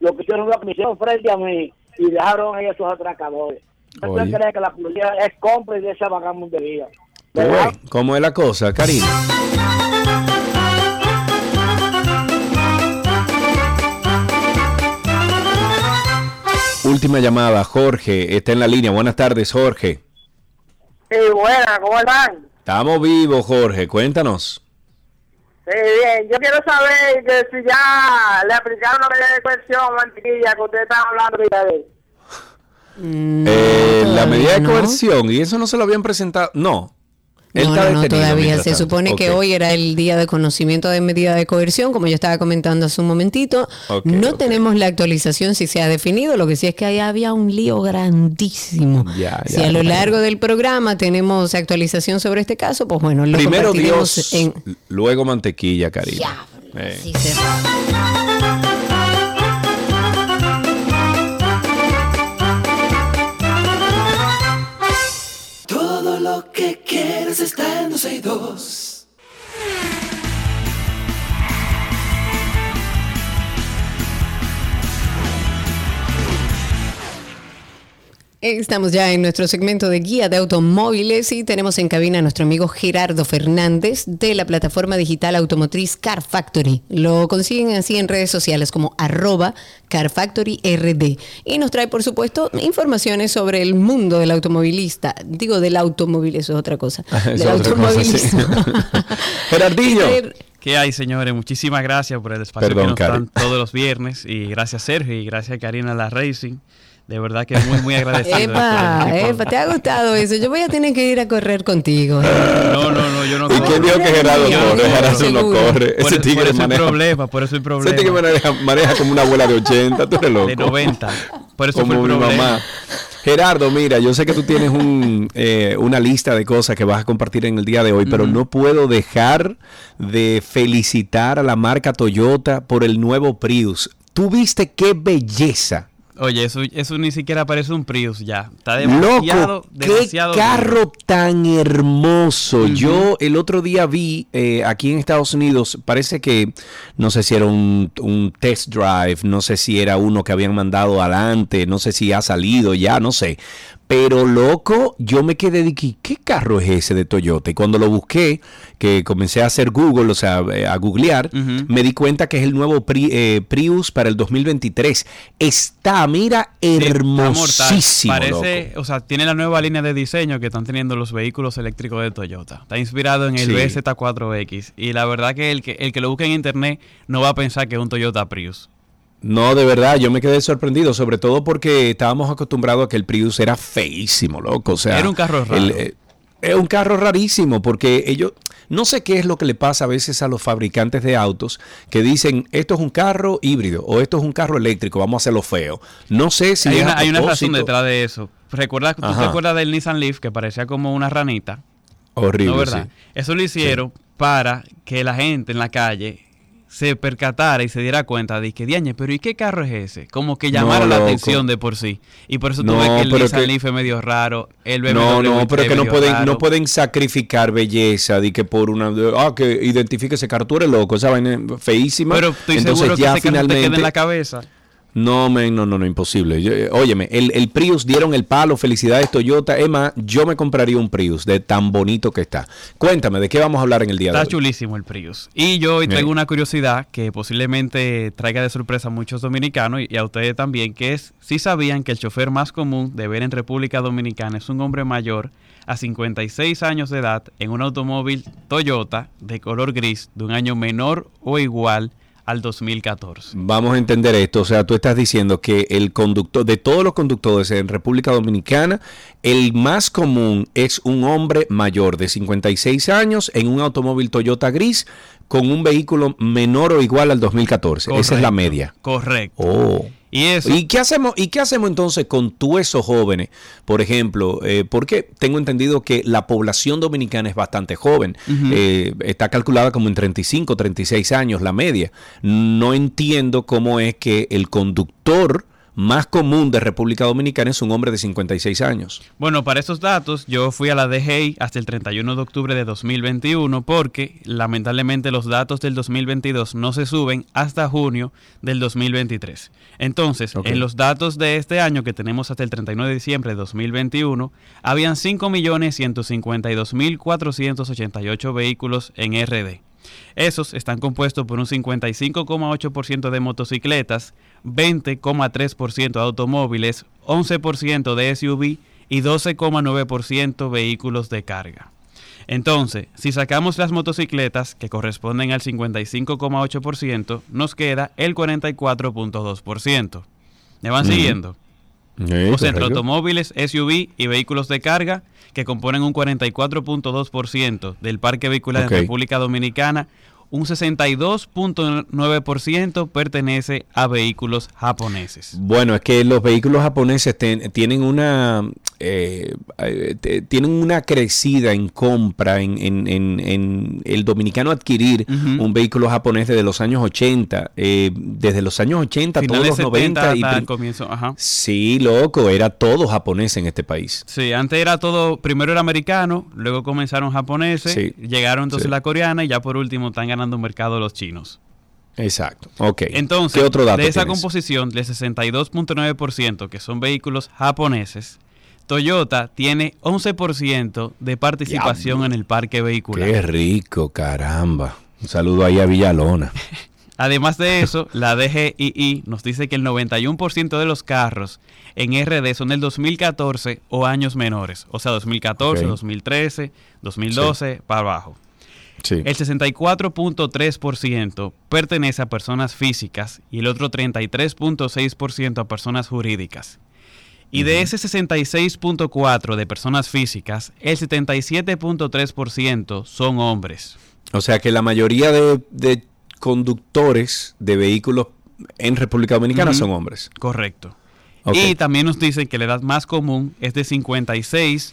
Lo que hicieron la comisión frente a mí y dejaron a esos atracadores. ¿Usted cree que la policía es cómplice de esa vagabundería? Oye, ¿Cómo es la cosa, Karina? Última llamada, Jorge, está en la línea. Buenas tardes, Jorge. Sí, buena, ¿cómo están? Estamos vivos, Jorge. Cuéntanos. Sí, bien. Yo quiero saber que si ya le aplicaron la medida de coerción Mantequilla que usted está hablando de Eh, la medida de no. coerción, y eso no se lo habían presentado. No. Él No, no, todavía. Se supone que hoy era el día de conocimiento de medida de coerción, como yo estaba comentando hace un momentito. No tenemos la actualización si se ha definido, lo que sí es que ahí había un lío grandísimo. Ya, si ya, a lo largo del programa tenemos actualización sobre este caso, pues bueno, lo Primero Dios, en... luego mantequilla, cariño. Eh. Sí, se- Todo que quieres está en 12 y 2. Estamos ya en nuestro segmento de guía de automóviles y tenemos en cabina a nuestro amigo Gerardo Fernández de la plataforma digital automotriz Car Factory. Lo consiguen así en redes sociales como arroba Car Factory RD. Y nos trae, por supuesto, informaciones sobre el mundo del automovilista. Digo, del automóvil, eso es otra cosa. Es del otra cosa, sí. automovilismo. Gerardillo. ¿Qué hay, señores? Muchísimas gracias por el espacio Perdón, que nos dan todos los viernes. Y gracias, Sergio, y gracias, Karina La Racing. De verdad que muy, muy agradecido. Epa, por epa, ¿te ha gustado eso? Yo voy a tener que ir a correr contigo. No, no, no, yo no ¿Y quién dijo que Gerardo corre? Gerardo no corre. Por, Ese por tigre eso el maneja. problema, por eso el problema. Ese tigre maneja, maneja como una abuela de 80, tú eres loco. De 90. Por eso como fue el mi problema. mamá. Gerardo, mira, yo sé que tú tienes un, eh, una lista de cosas que vas a compartir en el día de hoy, pero no puedo dejar de felicitar a la marca Toyota por el nuevo Prius. ¿Tú viste qué belleza? Oye, eso, eso ni siquiera parece un Prius ya. Está demasiado, Loco, demasiado qué carro tan hermoso. Yo el otro día vi eh, aquí en Estados Unidos, parece que no sé si era un, un test drive, no sé si era uno que habían mandado adelante, no sé si ha salido ya, no sé. Pero loco, yo me quedé de que, ¿qué carro es ese de Toyota? Y cuando lo busqué, que comencé a hacer Google, o sea, eh, a googlear, me di cuenta que es el nuevo Pri- eh, Prius para el 2023. Está, mira, Está hermosísimo. Parece, loco. o sea, tiene la nueva línea de diseño que están teniendo los vehículos eléctricos de Toyota. Está inspirado en el Sí. BZ4X. Y la verdad que el, que el que lo busque en internet no va a pensar que es un Toyota Prius. No, de verdad, yo me quedé sorprendido, sobre todo porque estábamos acostumbrados a que el Prius era feísimo, loco. O sea, Era un carro raro. el, eh, es un carro rarísimo porque ellos, no sé qué es lo que le pasa a veces a los fabricantes de autos que dicen, esto es un carro híbrido o esto es un carro eléctrico, vamos a hacerlo feo. No sé si hay es una, a hay una razón detrás de eso. ¿Recuerdas, ¿Tú te acuerdas del Nissan Leaf que parecía como una ranita? Horrible, ¿No verdad? sí. Eso lo hicieron para que la gente en la calle se percatara y se diera cuenta de que, diañe, pero ¿y qué carro es ese? Como que llamara No, la atención de por sí. Y por eso tú No, ves que el Nissan que- Leaf es medio raro, el BMW No, no, pero es que no pueden, raro. no pueden sacrificar belleza de que por una, ah, que identifique ese carro, tú eres loco, esa vaina feísima. Pero estoy Entonces seguro que ya ese carro te queda finalmente en la cabeza. No, no, no, no, imposible. Yo, eh, óyeme, el, el Prius dieron el palo, felicidades Toyota. Emma, yo me compraría un Prius de tan bonito que está. Cuéntame, ¿de qué vamos a hablar en el día Está de hoy? chulísimo el Prius. Y yo hoy traigo una curiosidad que posiblemente traiga de sorpresa a muchos dominicanos y y a ustedes también, que es si sabían que el chofer más común de ver en República Dominicana es un hombre mayor a 56 años de edad en un automóvil Toyota de color gris de un año menor o igual al 2014. Vamos a entender esto. O sea, tú estás diciendo que el conductor, de todos los conductores en República Dominicana, el más común es un hombre mayor de 56 años en un automóvil Toyota gris con un vehículo menor o igual al 2014. Esa es la Correcto, media. Correcto. Oh. Y eso. ¿Y qué hacemos, ¿Y qué hacemos entonces con tú esos jóvenes? Por ejemplo, eh, porque tengo entendido que la población dominicana es bastante joven. Eh, está calculada como en 35, 36 años la media. No entiendo cómo es que el conductor más común de República Dominicana es un hombre de 56 años. Bueno, para esos datos yo fui a la DGI hasta el 31 de octubre de 2021 porque lamentablemente los datos del 2022 no se suben hasta junio del 2023. Entonces, en los datos de este año que tenemos hasta el 31 de diciembre de 2021, habían 5.152.488 vehículos en RD. Esos están compuestos por un 55,8% de motocicletas, 20,3% de automóviles, 11% de SUV y 12,9% vehículos de carga. Entonces, si sacamos las motocicletas, que corresponden al 55,8%, nos queda el 44,2%. ¿Me van siguiendo? Sí, o sea, entre automóviles, SUV y vehículos de carga, que componen un 44.2% del parque vehicular Ok. de República Dominicana, un 62.9% pertenece a vehículos japoneses. Bueno, es que los vehículos japoneses ten- tienen una eh, eh, tienen una crecida en compra en, en- en- en el dominicano adquirir un vehículo japonés desde los años 80. eh, desde los años 80, todos Finales los 90 70 y hasta el prin- comienzo, ajá. Sí, loco, era todo japonés en este país. Sí, antes era todo, primero era americano, luego comenzaron japoneses, Sí. llegaron entonces Sí. la coreana y ya por último están ganando un mercado los chinos. Exacto. Ok. Entonces, ¿Qué otro dato de esa tienes? composición, del 62.9% que son vehículos japoneses, Toyota tiene 11% de participación en el parque vehicular. Qué rico, caramba. Un saludo ahí a Villalona. Además de eso, la DGII nos dice que el 91% de los carros en RD son del 2014 o años menores, o sea, 2014, Ok. 2013, 2012, para abajo. Sí. El 64.3% pertenece a personas físicas y el otro 33.6% a personas jurídicas. Y de ese 66.4% de personas físicas, el 77.3% son hombres. O sea que la mayoría de, de conductores de vehículos en República Dominicana son hombres. Correcto. Y también nos dicen que la edad más común es de 56,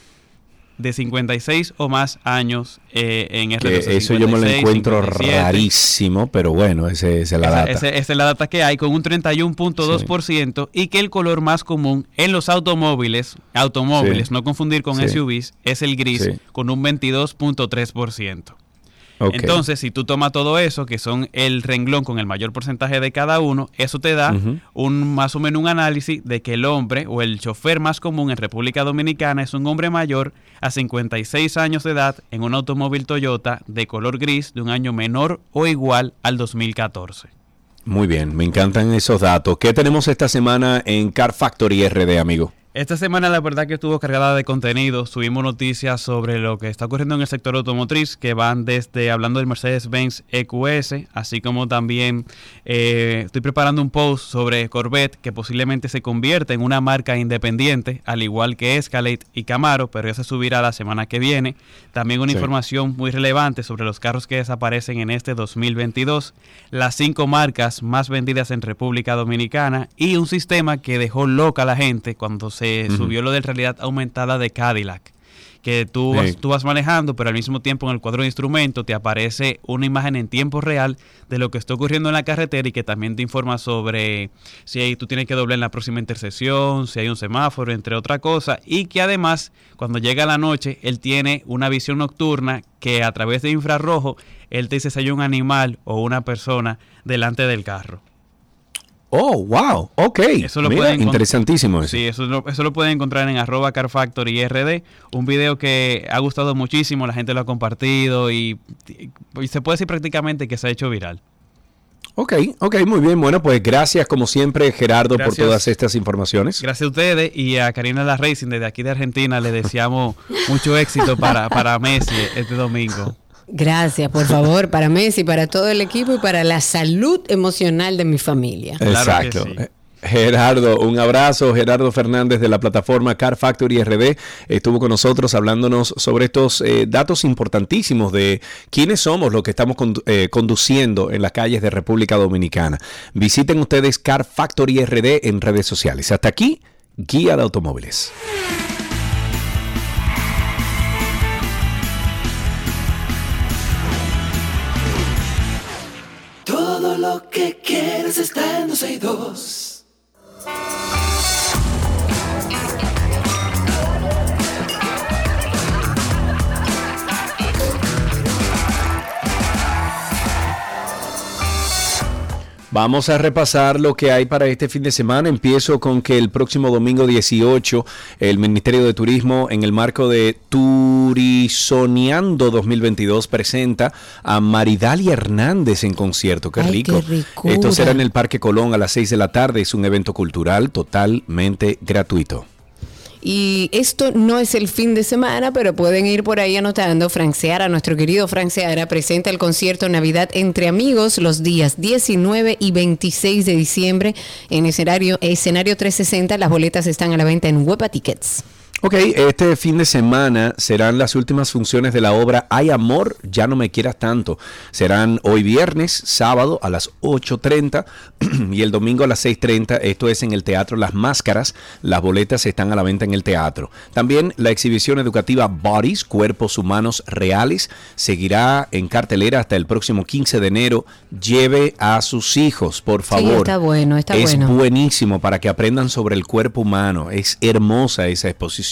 de 56 o más años eh, en Que o sea, eso yo me lo 56, encuentro 57. rarísimo, pero bueno, ese, esa es la Esa, data. ese- esa es la data que hay con un 31.2% y que el color más común en los automóviles, automóviles, Sí. no confundir con Sí. SUVs, es el gris Sí. con un 22.3%. Entonces, si tú tomas todo eso, que son el renglón con el mayor porcentaje de cada uno, eso te da un más o menos un análisis de que el hombre o el chofer más común en República Dominicana es un hombre mayor a 56 años de edad en un automóvil Toyota de color gris de un año menor o igual al 2014. Muy bien, me encantan esos datos. ¿Qué tenemos esta semana en Car Factory RD, amigo? Esta semana la verdad que estuvo cargada de contenido. Subimos noticias sobre lo que está ocurriendo en el sector automotriz, que van desde hablando del Mercedes-Benz EQS, así como también eh, estoy preparando un post sobre Corvette, que posiblemente se convierta en una marca independiente, al igual que Escalade y Camaro, pero ya se subirá la semana que viene. También una Sí. información muy relevante sobre los carros que desaparecen en este 2022, las cinco marcas más vendidas en República Dominicana y un sistema que dejó loca a la gente cuando se Subió lo de realidad aumentada de Cadillac. Que tú, Sí. vas, tú vas manejando, pero al mismo tiempo en el cuadro de instrumento te aparece una imagen en tiempo real de lo que está ocurriendo en la carretera y que también te informa sobre si hay- tú tienes que doblar en la próxima intersección, si hay un semáforo, entre otra cosa. Y que además, cuando llega la noche, él tiene una visión nocturna que a través de infrarrojo, él te dice si hay un animal o una persona delante del carro. Oh, wow, ok. Eso lo Mira, pueden interesantísimo eso. Sí, eso lo, eso lo pueden encontrar en arroba carfactory RD. Un video que ha gustado muchísimo, la gente lo ha compartido y, y se puede decir prácticamente que se ha hecho viral. Ok, ok, muy bien. Bueno, pues gracias como siempre, Gerardo, Gracias. por todas estas informaciones. Gracias a ustedes y a Karina La Racing desde aquí de Argentina le deseamos mucho éxito para, para Messi este domingo. Gracias, por favor, para Messi, para todo el equipo y para la salud emocional de mi familia. Exacto. Eh, Gerardo, un abrazo. Gerardo Fernández de la plataforma Car Factory RD estuvo con nosotros hablándonos sobre estos eh, datos importantísimos de quiénes somos los que estamos condu- eh, conduciendo en las calles de República Dominicana. Visiten ustedes Car Factory RD en redes sociales. Hasta aquí, Guía de Automóviles. Lo que quieres está en 262. Vamos a repasar lo que hay para este fin de semana. Empiezo con que el próximo domingo 18 el Ministerio de Turismo en el marco de Turizoneando 2022 presenta a Maridalia Hernández en concierto. Qué Ay, rico. qué. Esto será en el Parque Colón a las 6 de la tarde. Es un evento cultural totalmente gratuito. Y esto no es el fin de semana, pero pueden ir por ahí anotando. Frank Seara, nuestro querido Frank Seara, presenta el concierto Navidad entre amigos los días 19 y 26 de diciembre en escenario, escenario 360. Las boletas están a la venta en Huepa Tickets. Ok, este fin de semana serán las últimas funciones de la obra Hay Amor, ya no me quieras tanto. Serán hoy viernes, sábado a las 8.30 y el domingo a las 6.30. Esto es en el Teatro Las Máscaras. Las boletas están a la venta en el teatro. También la exhibición educativa Bodies, Cuerpos Humanos Reales, seguirá en cartelera hasta el próximo 15 de enero. Lleve a sus hijos, por favor. está bueno, está es bueno. buenísimo para que aprendan sobre el cuerpo humano. Es hermosa esa exposición.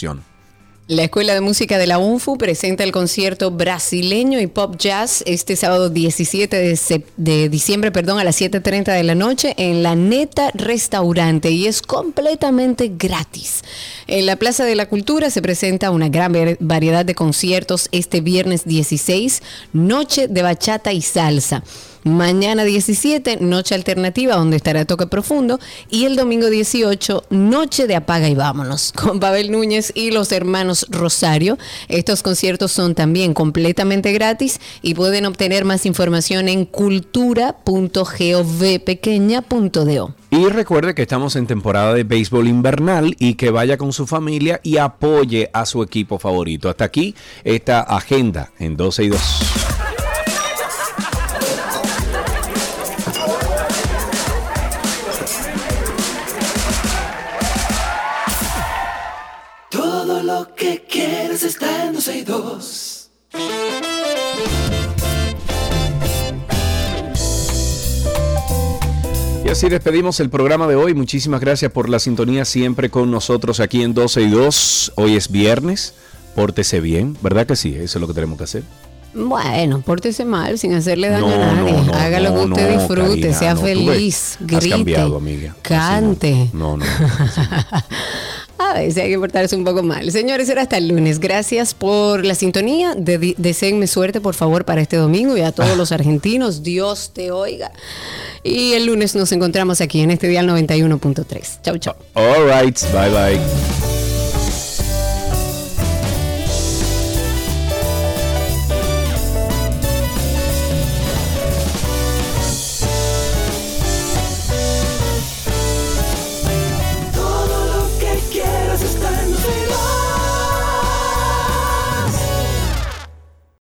La Escuela de Música de la UNFU presenta el concierto brasileño y pop jazz este sábado 17 de, de diciembre perdón, a las 7.30 de la noche en la Neta Restaurante y es completamente gratis. En la Plaza de la Cultura se presenta una gran variedad de conciertos este viernes 16, Noche de Bachata y Salsa. Mañana 17, Noche Alternativa, donde estará Toque Profundo. Y el domingo 18, Noche de Apaga y Vámonos, con Pavel Núñez y los hermanos Rosario. Estos conciertos son también completamente gratis y pueden obtener más información en cultura.govpequeña.do. Y recuerde que estamos en temporada de béisbol invernal y que vaya con su familia y apoye a su equipo favorito. Hasta aquí esta agenda en 12 y 2. 92. Y así despedimos el programa de hoy. Muchísimas gracias por la sintonía siempre con nosotros aquí en 12 y 2. Hoy es viernes. Pórtese bien, ¿verdad que sí? Eso es lo que tenemos que hacer. Bueno, pórtese mal sin hacerle daño a nadie. No, no, Hágalo que usted disfrute, sea feliz, grite, cante. no, no. A veces hay que portarse un poco mal. Señores, será hasta el lunes. Gracias por la sintonía. De deseenme suerte, por favor, para este domingo y a todos los argentinos. Dios te oiga. Y el lunes nos encontramos aquí en este dial 91.3. Chau, chau. All right, bye bye.